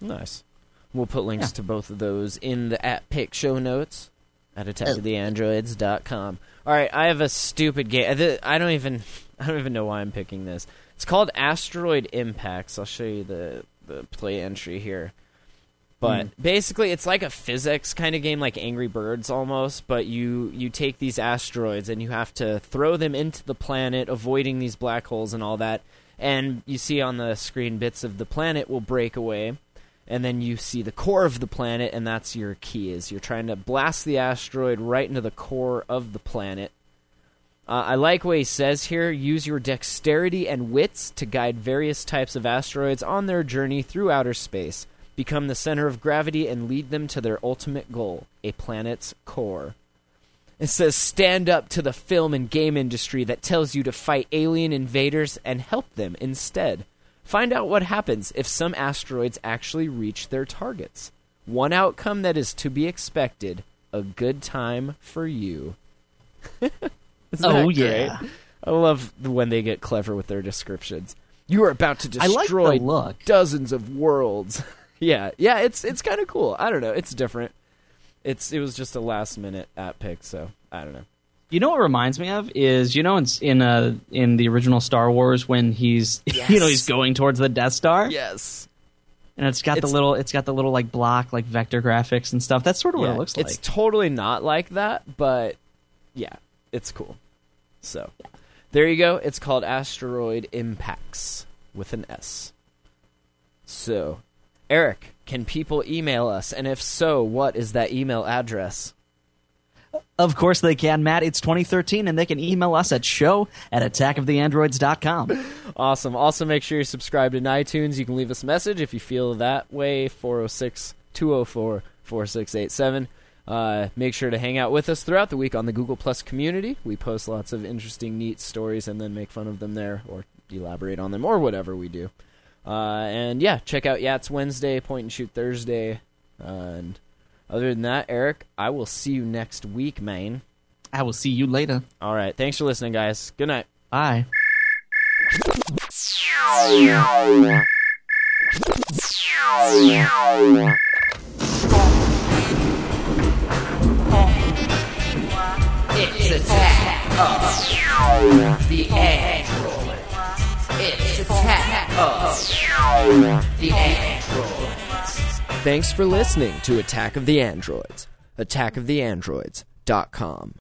Nice. We'll put links to both of those in the at pick show notes at attackoftheandroids.com. All right, I have a stupid game. I don't even [LAUGHS] I don't even know why I'm picking this. It's called Asteroid Impacts. I'll show you the the play entry here. But hmm. basically, it's like a physics kind of game, like Angry Birds almost. But you you take these asteroids and you have to throw them into the planet, avoiding these black holes and all that. And you see on the screen bits of the planet will break away, and then you see the core of the planet, and that's your key. Is you're trying to blast the asteroid right into the core of the planet. Uh, I like what he says here. Use your dexterity and wits to guide various types of asteroids on their journey through outer space. Become the center of gravity and lead them to their ultimate goal a planet's core. It says stand up to the film and game industry that tells you to fight alien invaders and help them instead. Find out what happens if some asteroids actually reach their targets. One outcome that is to be expected a good time for you. [LAUGHS] Oh, yeah. great? I love when they get clever with their descriptions. You are about to like destroy look. dozens of worlds. [LAUGHS] yeah, yeah, it's it's kind of cool. I don't know, it's different. it's it was just a last minute app pick, so I don't know. You know what reminds me of is you know in in uh in the original Star Wars when he's [LAUGHS] you know he's going towards the Death Star Yes. and it's got the little it's got the little like block like vector graphics and stuff. That's sort of what it looks like. It's totally not like that, but yeah, it's cool. So there you go. It's called Asteroid Impacts with an S. So, Eric, can people email us? And if so, what is that email address? Of course they can, Matt. It's 2013 and they can email us at show at attackoftheandroids.com. Awesome. Also, make sure you're subscribed in iTunes. You can leave us a message if you feel that way. 406 204 4687. Uh, make sure to hang out with us throughout the week on the Google Plus community. We post lots of interesting, neat stories and then make fun of them there or elaborate on them or whatever we do. Uh, and yeah, check out Yats Wednesday, Point and Shoot Thursday. Uh, and other than that, Eric, I will see you next week, man. I will see you later. All right. Thanks for listening, guys. Good night. Bye. It's attack of the. It's attack of the android. Thanks for listening to Attack of the Androids. AttackoftheAndroids.com.